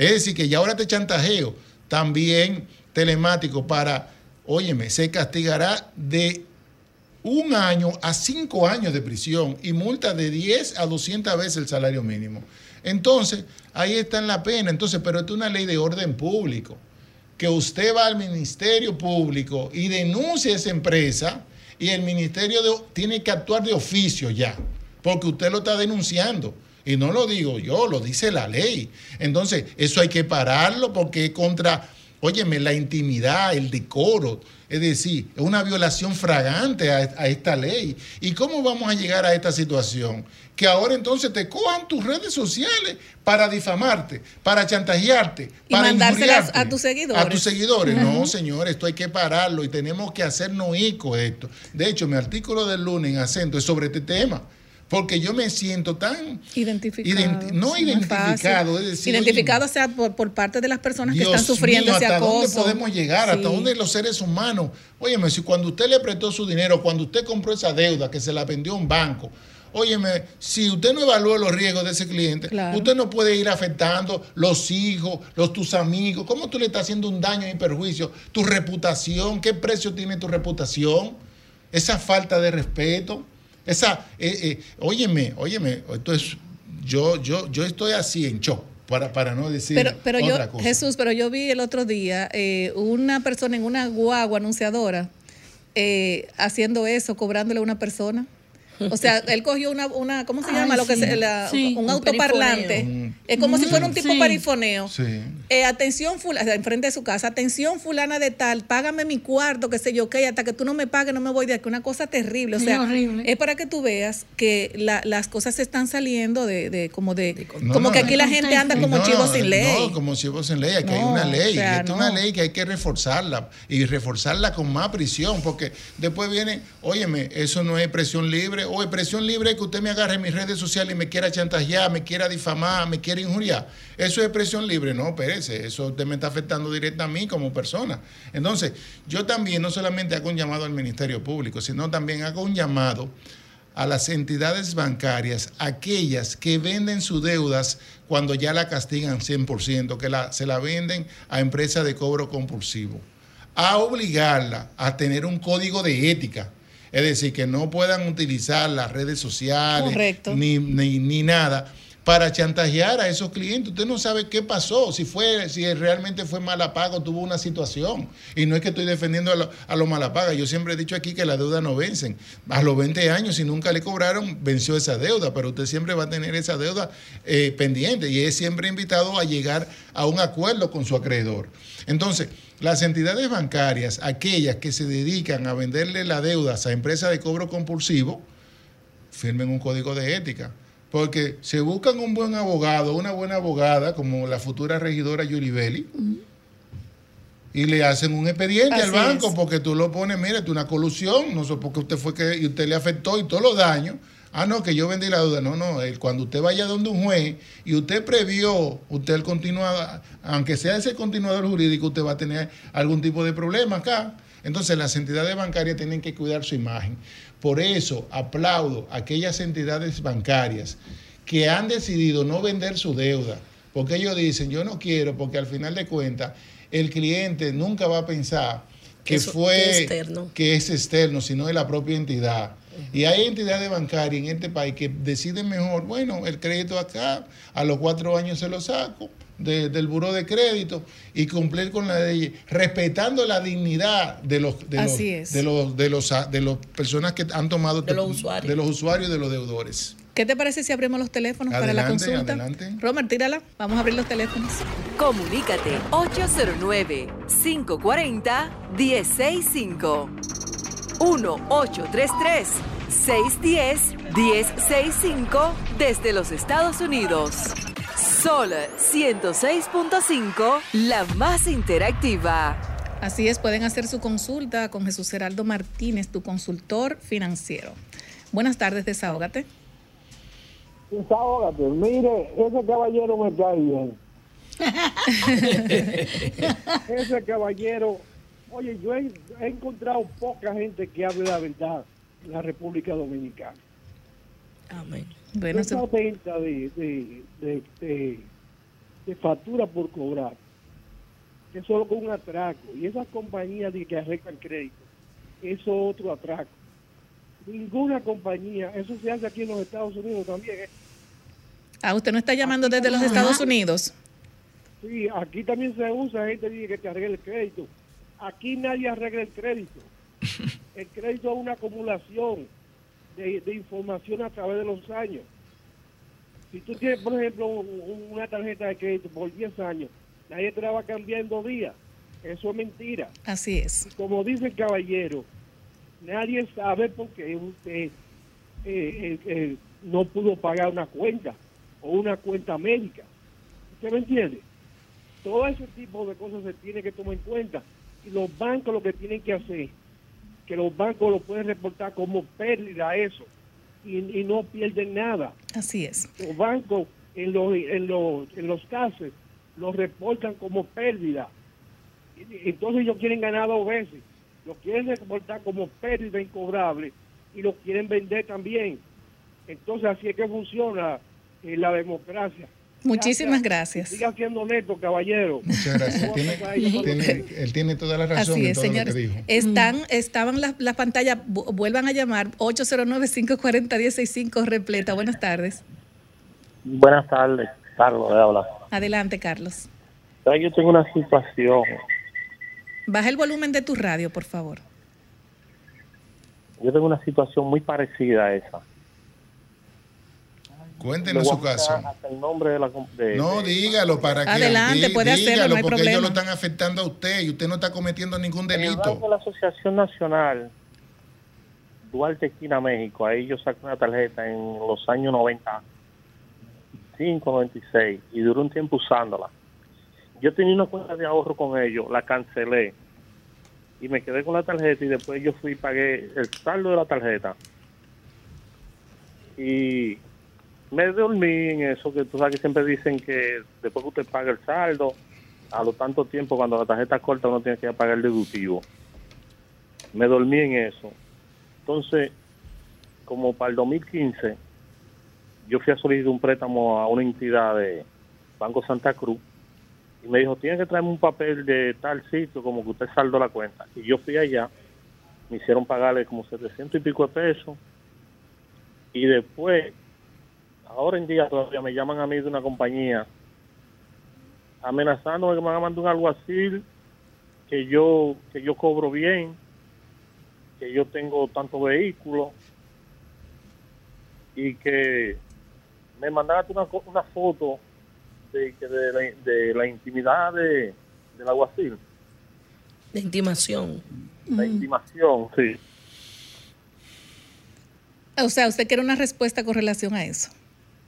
Es decir, que ya ahora te chantajeo. También telemático para, óyeme, se castigará de un año a cinco años de prisión y multa de 10 a 200 veces el salario mínimo. Entonces, ahí está en la pena. Entonces, pero esto es una ley de orden público. Que usted va al Ministerio Público y denuncia esa empresa y el Ministerio tiene que actuar de oficio ya, porque usted lo está denunciando. Y no lo digo yo, lo dice la ley. Entonces, eso hay que pararlo porque es contra, óyeme, la intimidad, el decoro. Es decir, es una violación fragante a, a esta ley. ¿Y cómo vamos a llegar a esta situación? Que ahora entonces te cojan tus redes sociales para difamarte, para chantajearte, Y para mandárselas a tus seguidores. A tus seguidores. No, señor, esto hay que pararlo y tenemos que hacernos eco de esto. De hecho, mi artículo del lunes en acento es sobre este tema. Porque yo me siento tan Identificado. identi- no identificado, es decir, identificado sea por, por parte de las personas que están sufriendo mío, ese ¿hasta acoso. dónde podemos llegar? ¿Hasta dónde los seres humanos? Óyeme, si cuando usted le prestó su dinero, cuando usted compró esa deuda que se la vendió a un banco, óyeme, si usted no evalúa los riesgos de ese cliente, Claro. usted no puede ir afectando los hijos, los tus amigos. ¿Cómo tú le estás haciendo un daño y perjuicio? Tu reputación, ¿qué precio tiene tu reputación? Esa falta de respeto. Esa, eh, eh, óyeme, óyeme, esto es, yo, yo, yo estoy así en shock, para, para no decir Pero, pero yo, otra cosa. Jesús, pero yo vi el otro día eh, una persona en una guagua anunciadora eh, haciendo eso, cobrándole a una persona. O sea, él cogió una, una ¿cómo se Ay, llama? Lo que sí. se- la- Sí, un un autoparlante. Es como si fuera un Mm, tipo sí. perifoneo. Sí. Eh, atención, fulana, enfrente de su casa, atención, fulana de tal, págame mi cuarto, qué sé yo, qué, hasta que tú no me pagues, no me voy de aquí. Una cosa terrible. O Sí, sea, horrible. es para que tú veas que la- las cosas se están saliendo de, de como de, No, como no, que aquí la gente anda como No, chivo no, sin ley. No, como chivo sin ley, aquí hay una ley. o sea, es una ley que hay que reforzarla y reforzarla con más prisión, porque después viene, óyeme, eso no es presión libre, o presión libre es que usted me agarre en mis redes sociales y me quiera chantajear, me quiera difamar, me quiera injuriar. Eso es presión libre, no, espérese, eso usted me está afectando directa a mí como persona. Entonces, yo también no solamente hago un llamado al Ministerio Público, sino también hago un llamado a las entidades bancarias, aquellas que venden sus deudas cuando ya la castigan 100%, que se la venden a empresas de cobro compulsivo, a obligarla a tener un código de ética. Es decir, que no puedan utilizar las redes sociales. Ni, ni, ni nada para chantajear a esos clientes. Usted no sabe qué pasó, si fue, si realmente fue malapago, tuvo una situación. Y no es que estoy defendiendo a, lo- los malapagas. Yo siempre he dicho aquí que las deudas no vencen. A los 20 años, si nunca le cobraron, venció esa deuda, pero usted siempre va a tener esa deuda eh, pendiente y es siempre invitado a llegar a un acuerdo con su acreedor. Entonces, las entidades bancarias, aquellas que se dedican a venderle las deudas a empresas de cobro compulsivo, firmen un código de ética. Porque se buscan un buen abogado, una buena abogada, como la futura regidora Yuri Belli, y le hacen un expediente Así al banco es. porque tú lo pones, mire, tú una colusión, no sé porque usted fue que y usted le afectó y todos los daños. Ah, no, que yo vendí la deuda. No, no, el- cuando usted vaya donde un juez y usted previó, usted el continuador, aunque sea ese continuador jurídico, usted va a tener algún tipo de problema acá. Entonces las entidades bancarias tienen que cuidar su imagen. Por eso aplaudo a aquellas entidades bancarias que han decidido no vender su deuda, porque ellos dicen, yo no quiero, porque al final de cuentas el cliente nunca va a pensar que Eso- fue que es externo. que es externo, sino de la propia entidad. Y hay entidades bancarias en este país que deciden mejor, bueno, el crédito acá, a los cuatro años se lo saco de- del buró de crédito y cumplir con la ley, respetando la dignidad de los de los, de los de los de las personas que han tomado De los usuarios. de los usuarios y de los deudores. ¿Qué te parece si abrimos los teléfonos para la consulta? adelante. Romer, tírala. Vamos a abrir los teléfonos. Comunícate 809-540-1065. 1-833-610-1065 desde los Estados Unidos. Sol 106.5, la más interactiva. Así es, pueden hacer su consulta con Jesús Geraldo Martínez, tu consultor financiero. Buenas tardes, desahógate. Desahógate. Mire, ese caballero me cae bien. ese caballero, oye, yo he, he encontrado poca gente que hable la verdad en la República Dominicana. Amén. Bueno, Esa se- venta de, de, de, de- de factura por cobrar es solo con un atraco. Y esas compañías de que arreglan crédito, eso es otro atraco. Ninguna compañía, eso se hace aquí en los Estados Unidos también. ¿eh? Ah, usted no está llamando desde los Estados Unidos. Sí, aquí también se usa gente que te arregle el crédito. Aquí nadie arregla el crédito. El crédito es una acumulación de, de información a través de los años. Si tú tienes, por ejemplo, un- una tarjeta de crédito por 10 años, nadie te la va a cambiar en dos días. Eso es mentira. Así es. Como dice el caballero, nadie sabe por qué usted eh, eh, eh, no pudo pagar una cuenta o una cuenta médica. ¿Usted me entiende? Todo ese tipo de cosas se tiene que tomar en cuenta. Y los bancos lo que tienen que hacer, que los bancos lo pueden reportar como pérdida eso, y, y no pierden nada. Así es. Los bancos en los, en los, en los casos los reportan como pérdida. Entonces ellos quieren ganar dos veces. Lo quieren reportar como pérdida incobrable y lo quieren vender también. Entonces así es que funciona eh, la democracia. Muchísimas gracias. Siga siendo honesto, caballero. Muchas gracias. Tiene- tiene- él tiene toda la razón Así en es, lo señores. que dijo. Están, estaban las, las pantallas, vu- vuelvan a llamar, 809-540-165 repleta. Buenas tardes. Buenas tardes, Carlos, habla. Adelante, Carlos. Yo tengo una situación. Baja el volumen de tu radio, por favor. Yo tengo una situación muy parecida a esa. Cuéntenos su caso. hasta el nombre de la de- No, dígalo para que. Adelante, di- puede hacerlo, dígalo, no hay porque problema. ellos lo están afectando a usted y usted no está cometiendo ningún En el delito. De la Asociación Nacional, Duarte Esquina, México, ahí yo saqué una tarjeta en los años 95, 96 y duré un tiempo usándola. Yo tenía una cuenta de ahorro con ellos, la cancelé y me quedé con la tarjeta y después yo fui y pagué el saldo de la tarjeta. Y me dormí en eso, que tú sabes que siempre dicen que después que usted paga el saldo, a lo tanto tiempo, cuando la tarjeta corta, uno tiene que pagar el deductivo. Me dormí en eso. Entonces, como para el 2015, yo fui a solicitar un préstamo a una entidad de Banco Santa Cruz y me dijo, tiene que traerme un papel de tal sitio como que usted saldó la cuenta. Y yo fui allá, me hicieron pagarle como 700 y pico de pesos y después, ahora en día todavía me llaman a mí de una compañía amenazándome que me van a mandar un alguacil, que yo, que yo cobro bien, que yo tengo tanto vehículo y que me mandaste una, una foto de, de, la, de la intimidad de, del alguacil, De intimación. la intimación, sí. O sea, usted quiere una respuesta con relación a eso.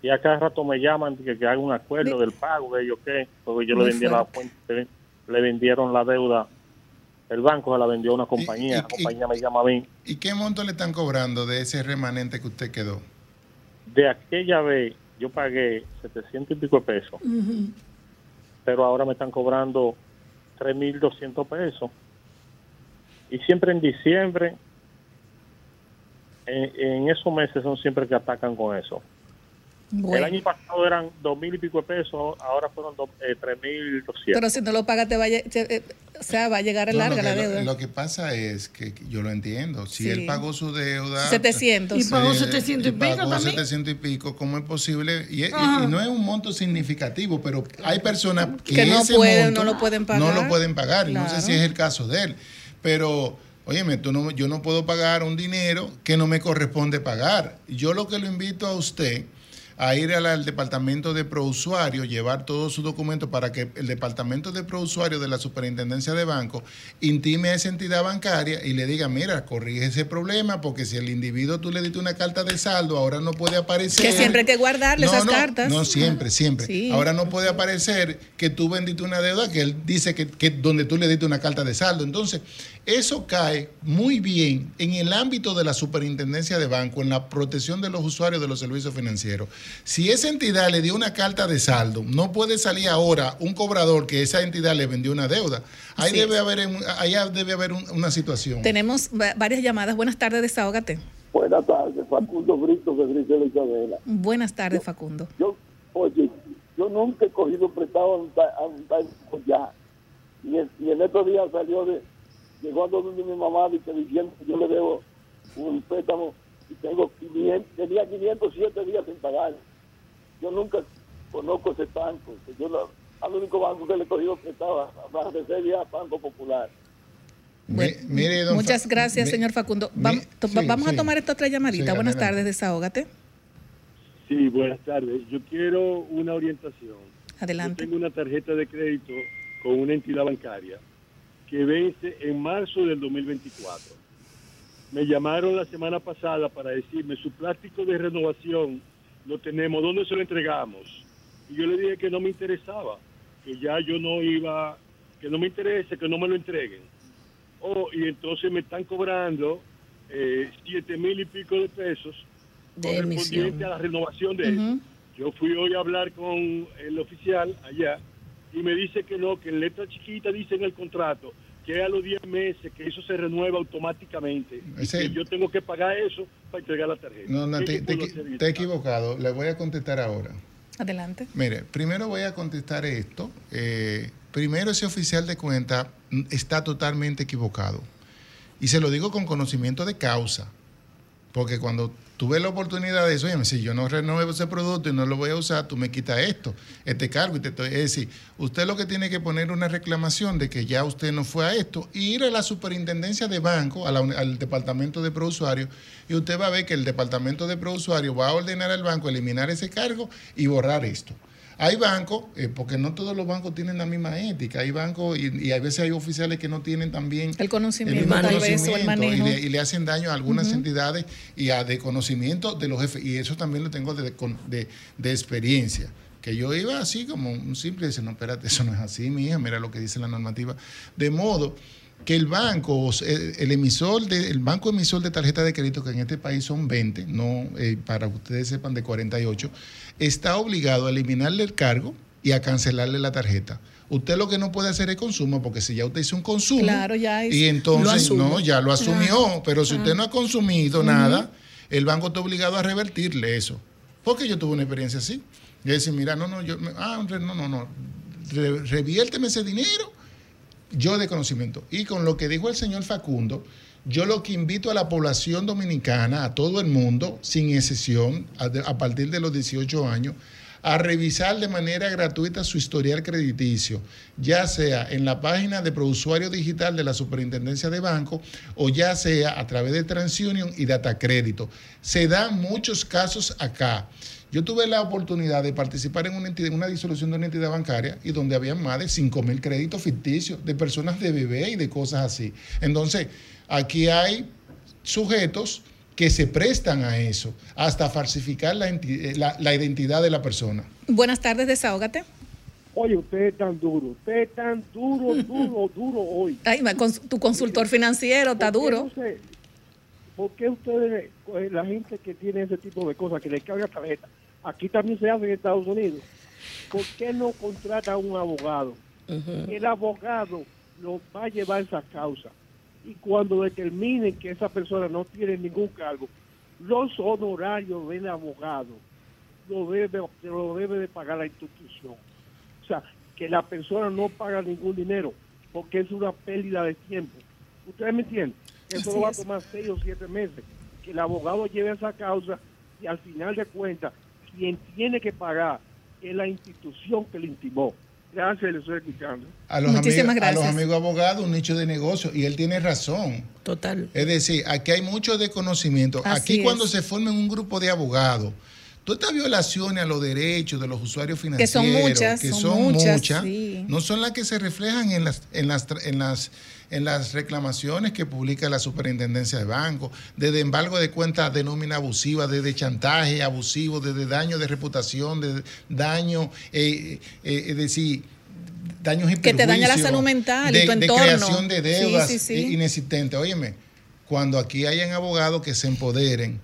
Y a cada rato me llaman que, que haga un acuerdo del pago, de ellos qué, porque yo le vendí la fuente, le vendieron la deuda, el banco se la vendió a una compañía, la compañía me llama a mí. ¿Y qué monto le están cobrando de ese remanente que usted quedó? De aquella vez yo pagué 700 y pico de pesos, pero ahora me están cobrando 3.200 pesos. Y siempre en diciembre, en, en esos meses son siempre que atacan con eso. El año pasado eran 2.000 y pico de pesos, ahora fueron eh, 3.200. pero si no lo paga, te va a, te- eh, o sea, va a llegar No, larga lo, la lo- deuda. lo que pasa es que yo lo entiendo. Si Sí. él pagó su deuda. 700. Y pagó eh, 700 y pico pagó también. 700 y pico, ¿cómo es posible? Y, y- Ajá. y no es un monto significativo, pero hay personas que, Que no ese pueden, monto no lo pueden No pagar. lo pueden pagar. y No sé Claro. si es el caso de él. Pero, óyeme, tú no, yo no puedo pagar un dinero que no me corresponde pagar. Yo lo que lo invito a usted a ir al, al departamento de prousuario, llevar todos sus documentos para que el departamento de prousuario de la superintendencia de banco intime a esa entidad bancaria y le diga, mira, corrige ese problema porque si el individuo tú le diste una carta de saldo, ahora no puede aparecer. Que siempre hay que guardarle No, esas no, cartas. No, siempre, siempre. Sí. Ahora no puede aparecer que tú vendiste una deuda que él dice que, que donde tú le diste una carta de saldo. Entonces, Eso cae muy bien en el ámbito de la superintendencia de banco, en la protección de los usuarios de los servicios financieros. Si esa entidad le dio una carta de saldo, no puede salir ahora un cobrador que esa entidad le vendió una deuda. Ahí debe haber, ahí debe haber un- una situación. Tenemos va- varias llamadas. Buenas tardes, desahógate. Buenas tardes, Facundo Brito de Grisel Isabela. Buenas tardes, Facundo. Yo, oye, yo nunca he cogido prestado a un, a un banco ya. Y, el- y en estos días salió de, llegó a donde mi mamá dice, diciendo que yo le debo un préstamo y tengo 500, tenía 507 días sin pagar. Yo nunca conozco ese banco. que Yo lo- al único banco que le he cogido prestado a más de seis días, Banco Popular. Mi- mire, don Muchas gracias, mi- señor Facundo. mi- Vam- to- sí, vamos sí. a tomar esta otra llamadita. Sí, Buenas adelante. tardes, desahógate. Sí, buenas tardes. Yo quiero una orientación. Adelante. Yo tengo una tarjeta de crédito con una entidad bancaria que vence en marzo del 2024. Me llamaron la semana pasada para decirme su plástico de renovación lo tenemos, ¿dónde se lo entregamos? Y yo le dije que no me interesaba, que ya yo no iba, que no me interese, que no me lo entreguen. Oh, y entonces me están cobrando eh, siete mil y pico de pesos De correspondiente emisión. a la renovación de eso. Yo fui hoy a hablar con el oficial allá y me dice que no, que en letra chiquita dice en el contrato que a los 10 meses que eso se renueva automáticamente. y Ese- que yo tengo que pagar eso para entregar la tarjeta. No, no, ¿Qué te, te te he equivocado. Le voy a contestar ahora. Adelante. Mire, primero voy a contestar esto. Eh, primero, ese oficial de cuenta está totalmente equivocado. Y se lo digo con conocimiento de causa. Porque cuando tuve la oportunidad de eso, oye, si yo no renuevo ese producto y no lo voy a usar, tú me quitas esto, este cargo. Y te estoy- es decir, usted lo que tiene que poner una reclamación de que ya usted no fue a esto, y ir a la superintendencia de banco, al departamento de prousuario, y usted va a ver que el departamento de prousuario va a ordenar al banco eliminar ese cargo y borrar esto. Hay bancos, eh, porque no todos los bancos tienen la misma ética, hay bancos y, y a veces hay oficiales que no tienen también El conocimiento, mismo tal vez, o el conocimiento, manejo. y le, y le hacen daño a algunas entidades y a de conocimiento de los jefes. Y eso también lo tengo de, de- de experiencia. Que yo iba así como un simple, dice, no, espérate, eso no es así, mi hija, mira lo que dice la normativa. De modo que el banco, el emisor, de, el banco emisor de tarjeta de crédito, que en este país son 20, no eh, para que ustedes sepan de 48, está obligado a eliminarle el cargo y a cancelarle la tarjeta. Usted lo que no puede hacer es consumo, porque si ya usted hizo un consumo, Claro, ya es- y entonces, no, ya lo asumió, Claro. pero si usted no ha consumido nada, el banco está obligado a revertirle eso. Porque yo tuve una experiencia así. Yo decía, mira, no, no, yo, ah, no, no, no, re- reviérteme ese dinero, yo de conocimiento. Y con lo que dijo el señor Facundo, yo lo que invito a la población dominicana, a todo el mundo, sin excepción, a, partir de los 18 años, a revisar de manera gratuita su historial crediticio, ya sea en la página de Prousuario Digital de la Superintendencia de Banco o ya sea a través de TransUnion y Data Crédito. Se dan muchos casos acá. Yo tuve la oportunidad de participar en una, entidad- una disolución de una entidad bancaria y donde había más de 5 mil créditos ficticios de personas de bebé y de cosas así. Entonces, aquí hay sujetos que se prestan a eso, hasta falsificar la, eh, la- la identidad de la persona. Buenas tardes, desahógate. Oye, usted es tan duro, usted es tan duro, duro, duro hoy. Ay, tu consultor financiero está ¿Por qué duro. no ¿Por qué ustedes, eh, la gente que tiene ese tipo de cosas, que le carga tarjeta, aquí también se hace en Estados Unidos, ¿por qué no contrata a un abogado? El abogado lo va a llevar esa causa. Y cuando determinen que esa persona no tiene ningún cargo, los honorarios del abogado lo debe, lo debe de pagar la institución. O sea, que la persona no paga ningún dinero, porque es una pérdida de tiempo. ¿Ustedes me entienden? Eso Así va a tomar seis o siete meses. Que el abogado lleve esa causa y al final de cuentas, quien tiene que pagar es la institución que le intimó. Gracias, le estoy escuchando. A los, Muchísimas amigos, a los gracias. amigos abogados, un nicho de negocio, y él tiene razón. Total. Es decir, aquí hay mucho desconocimiento. Así aquí es. cuando se forma un grupo de abogados, todas estas violaciones a los derechos de los usuarios Que financieros, son muchas, que son son muchas, muchas, sí. no son las que se reflejan en las, en las, tra- en las, en las reclamaciones que publica la Superintendencia de Bancos, desde embargo de cuentas de nómina abusiva, desde chantaje abusivo, desde daño de reputación, de daño, eh, eh, es decir, daños y Que te daña la salud mental y de, tu de entorno. creación de Sí, deudas sí, sí. inexistentes. Óyeme, cuando aquí hayan abogados que se empoderen,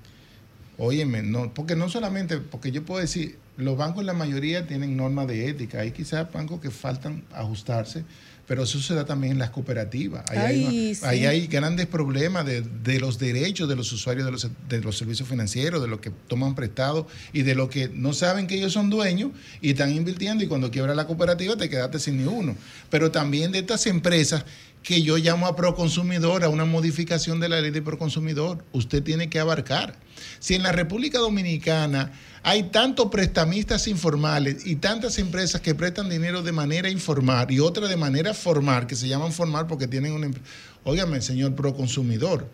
óyeme, no, porque no solamente, porque yo puedo decir, los bancos la mayoría tienen normas de ética, hay quizás bancos que faltan ajustarse, pero eso se da también en las cooperativas. Ahí, hay, Ay, una- sí. ahí hay grandes problemas de, de los derechos de los usuarios de los, de los servicios financieros, de los que toman prestado y de los que no saben que ellos son dueños y están invirtiendo y cuando quiebra la cooperativa te quedaste sin ni uno. Pero también de estas empresas que yo llamo a proconsumidor, a una modificación de la ley de proconsumidor, usted tiene que abarcar. Si en la República Dominicana hay tantos prestamistas informales y tantas empresas que prestan dinero de manera informal y otras de manera formal, que se llaman formal porque tienen una... empre- Óigame, señor proconsumidor,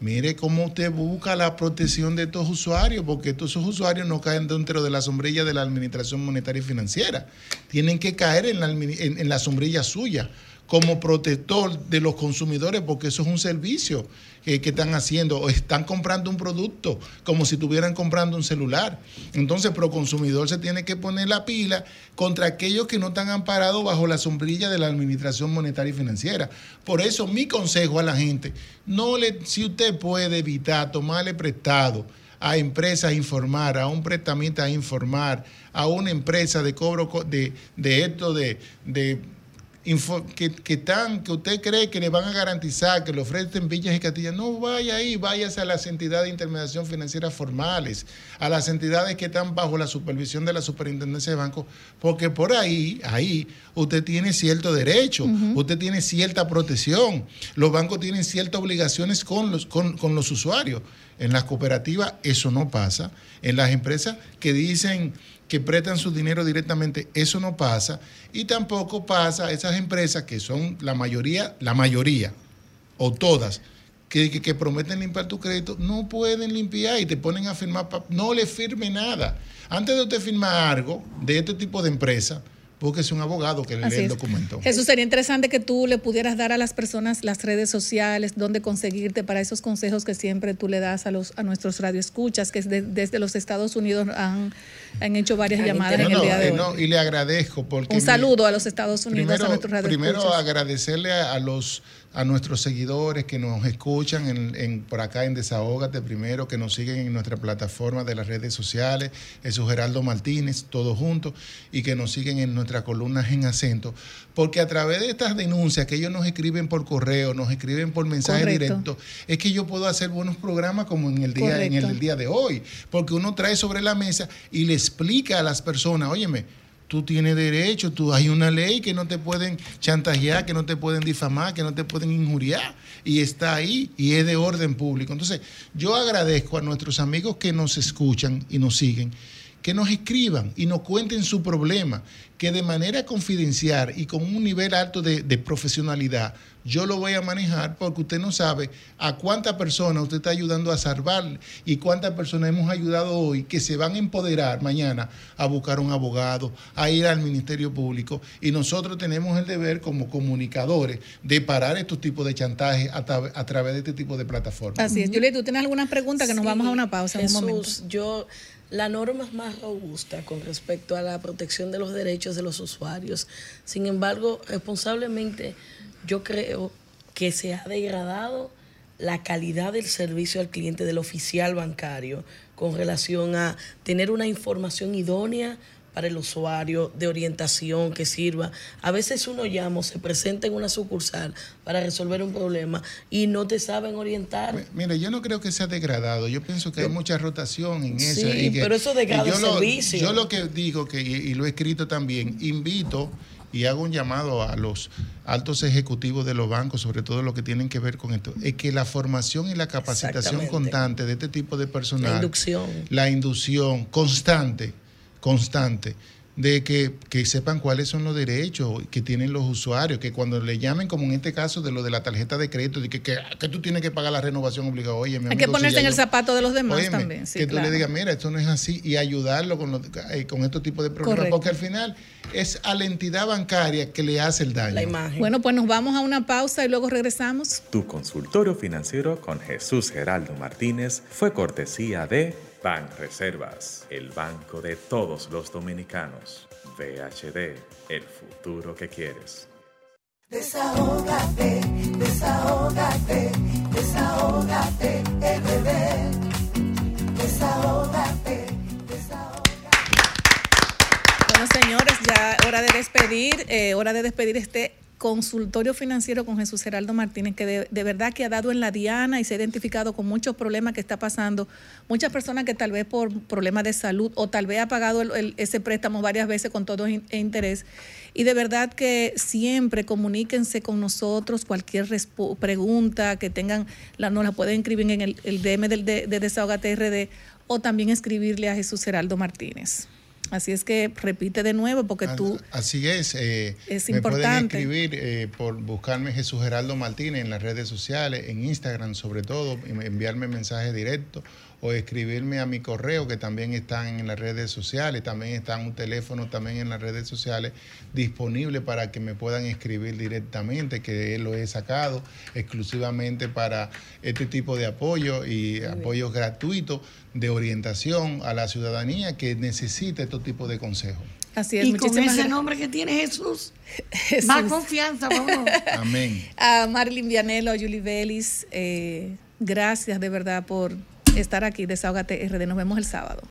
mire cómo usted busca la protección de estos usuarios, porque estos usuarios no caen dentro de la sombrilla de la Administración Monetaria y Financiera. Tienen que caer en la, en la sombrilla suya como protector de los consumidores, porque eso es un servicio que, están haciendo, o están comprando un producto como si estuvieran comprando un celular. Entonces, Proconsumidor se tiene que poner la pila contra aquellos que no están amparados bajo la sombrilla de la Administración Monetaria y Financiera. Por eso, mi consejo a la gente, no le, si usted puede evitar tomarle prestado a empresas informar, a un prestamista informar, a una empresa de cobro co- de, de esto, de, que, que están, que usted cree que le van a garantizar, que le ofrecen villas y castillas, no vaya ahí, váyase a las entidades de intermediación financiera formales, a las entidades que están bajo la supervisión de la superintendencia de bancos, porque por ahí, ahí, usted tiene cierto derecho, usted tiene cierta protección, los bancos tienen ciertas obligaciones con los, con, con los usuarios. En las cooperativas eso no pasa, en las empresas que dicen que prestan su dinero directamente, eso no pasa. Y tampoco pasa esas empresas que son la mayoría, la mayoría, o todas, que, que- que prometen limpiar tu crédito, no pueden limpiar y te ponen a firmar, no le firme nada. Antes de usted firmar algo de este tipo de empresa, búsquese un abogado que le Así lea el es. documento. Jesús, sería interesante que tú le pudieras dar a las personas las redes sociales, dónde conseguirte para esos consejos que siempre tú le das a los a nuestros radioescuchas, que es de- desde los Estados Unidos han, han hecho varias llamadas No, en el no, día de eh, hoy. no, y le agradezco porque Un mi- saludo a los Estados Unidos, primero, a nuestros radioescuchas. primero agradecerle a, a los a nuestros seguidores que nos escuchan en, en- por acá en Desahógate primero, que nos siguen en nuestra plataforma de las redes sociales, Jesús Geraldo Martínez, todos juntos, y que nos siguen en nuestras columnas en acento, porque a través de estas denuncias que ellos nos escriben por correo, nos escriben por mensaje Correcto. directo, es que yo puedo hacer buenos programas como en el día, en el día de hoy, porque uno trae sobre la mesa y le explica a las personas, óyeme, tú tienes derecho, tú hay una ley que no te pueden chantajear, que no te pueden difamar, que no te pueden injuriar y está ahí y es de orden público. Entonces, yo agradezco a nuestros amigos que nos escuchan y nos siguen que nos escriban y nos cuenten su problema, que de manera confidencial y con un nivel alto de, de profesionalidad, yo lo voy a manejar porque usted no sabe a cuántas personas usted está ayudando a salvar y cuántas personas hemos ayudado hoy que se van a empoderar mañana a buscar un abogado, a ir al Ministerio Público y nosotros tenemos el deber como comunicadores de parar estos tipos de chantaje a, tra- a través de este tipo de plataformas. Así es. Julia, ¿tú tienes alguna pregunta? Que nos vamos a una pausa en un momento. Jesús, yo la norma es más robusta con respecto a la protección de los derechos de los usuarios. Sin embargo, responsablemente yo creo que se ha degradado la calidad del servicio al cliente del oficial bancario con relación a tener una información idónea para el usuario, de orientación que sirva. A veces uno llama se presenta en una sucursal para resolver un problema y no te saben orientar. Mire, yo no creo que sea degradado. Yo pienso que hay mucha rotación en eso. Sí, y que- pero eso degrada el lo- servicio. Yo lo que digo, que, y, lo he escrito también, invito y hago un llamado a los altos ejecutivos de los bancos, sobre todo lo que tienen que ver con esto, es que la formación y la capacitación constante de este tipo de personal, La inducción. la inducción constante, constante, de que, que sepan cuáles son los derechos que tienen los usuarios, que cuando le llamen, como en este caso de lo de la tarjeta de crédito, de que, que, que tú tienes que pagar la renovación obligada, oye, mi Hay que amigo, si ponerse ya en el zapato de los demás Óyeme, también. Sí, que tú claro. le digas, mira, esto no es así, y ayudarlo con, los- eh, con estos tipos de problemas, Correcto. porque al final es a la entidad bancaria que le hace el daño. Bueno, pues nos vamos a una pausa y luego regresamos. Tu consultorio financiero con Jesús Geraldo Martínez fue cortesía de Ban Reservas, el banco de todos los dominicanos. VHD, el futuro que quieres. Desahógate, desahógate, desahógate, el bebé. Desahógate, Bueno, señores, ya hora de despedir, eh, hora de despedir este consultorio financiero con Jesús Geraldo Martínez, que de, verdad que ha dado en la diana y se ha identificado con muchos problemas que está pasando. Muchas personas que tal vez por problemas de salud o tal vez ha pagado ese préstamo varias veces con todo in- e interés. Y de verdad que siempre comuníquense con nosotros, cualquier pregunta que tengan, la, nos la pueden escribir en el, el DM del, de, de Desahogate RD o también escribirle a Jesús Geraldo Martínez. Así es que repite de nuevo porque tú... Así es. eh, Es me pueden importante. escribir eh, por buscarme Jesús Geraldo Martínez en las redes sociales, en Instagram sobre todo, enviarme mensaje directo o escribirme a mi correo que también están en las redes sociales, también está un teléfono también en las redes sociales disponible para que me puedan escribir directamente, que lo he sacado exclusivamente para este tipo de apoyo y apoyos gratuitos de orientación a la ciudadanía que necesita estos tipos de consejos. Así es, Y con ese nombre que tiene Jesús, Jesús. más confianza, vamos. Amén. A Marilyn Vianello, a Julie Vélez, eh, gracias de verdad por estar aquí. Desahógate RD. Nos vemos el sábado.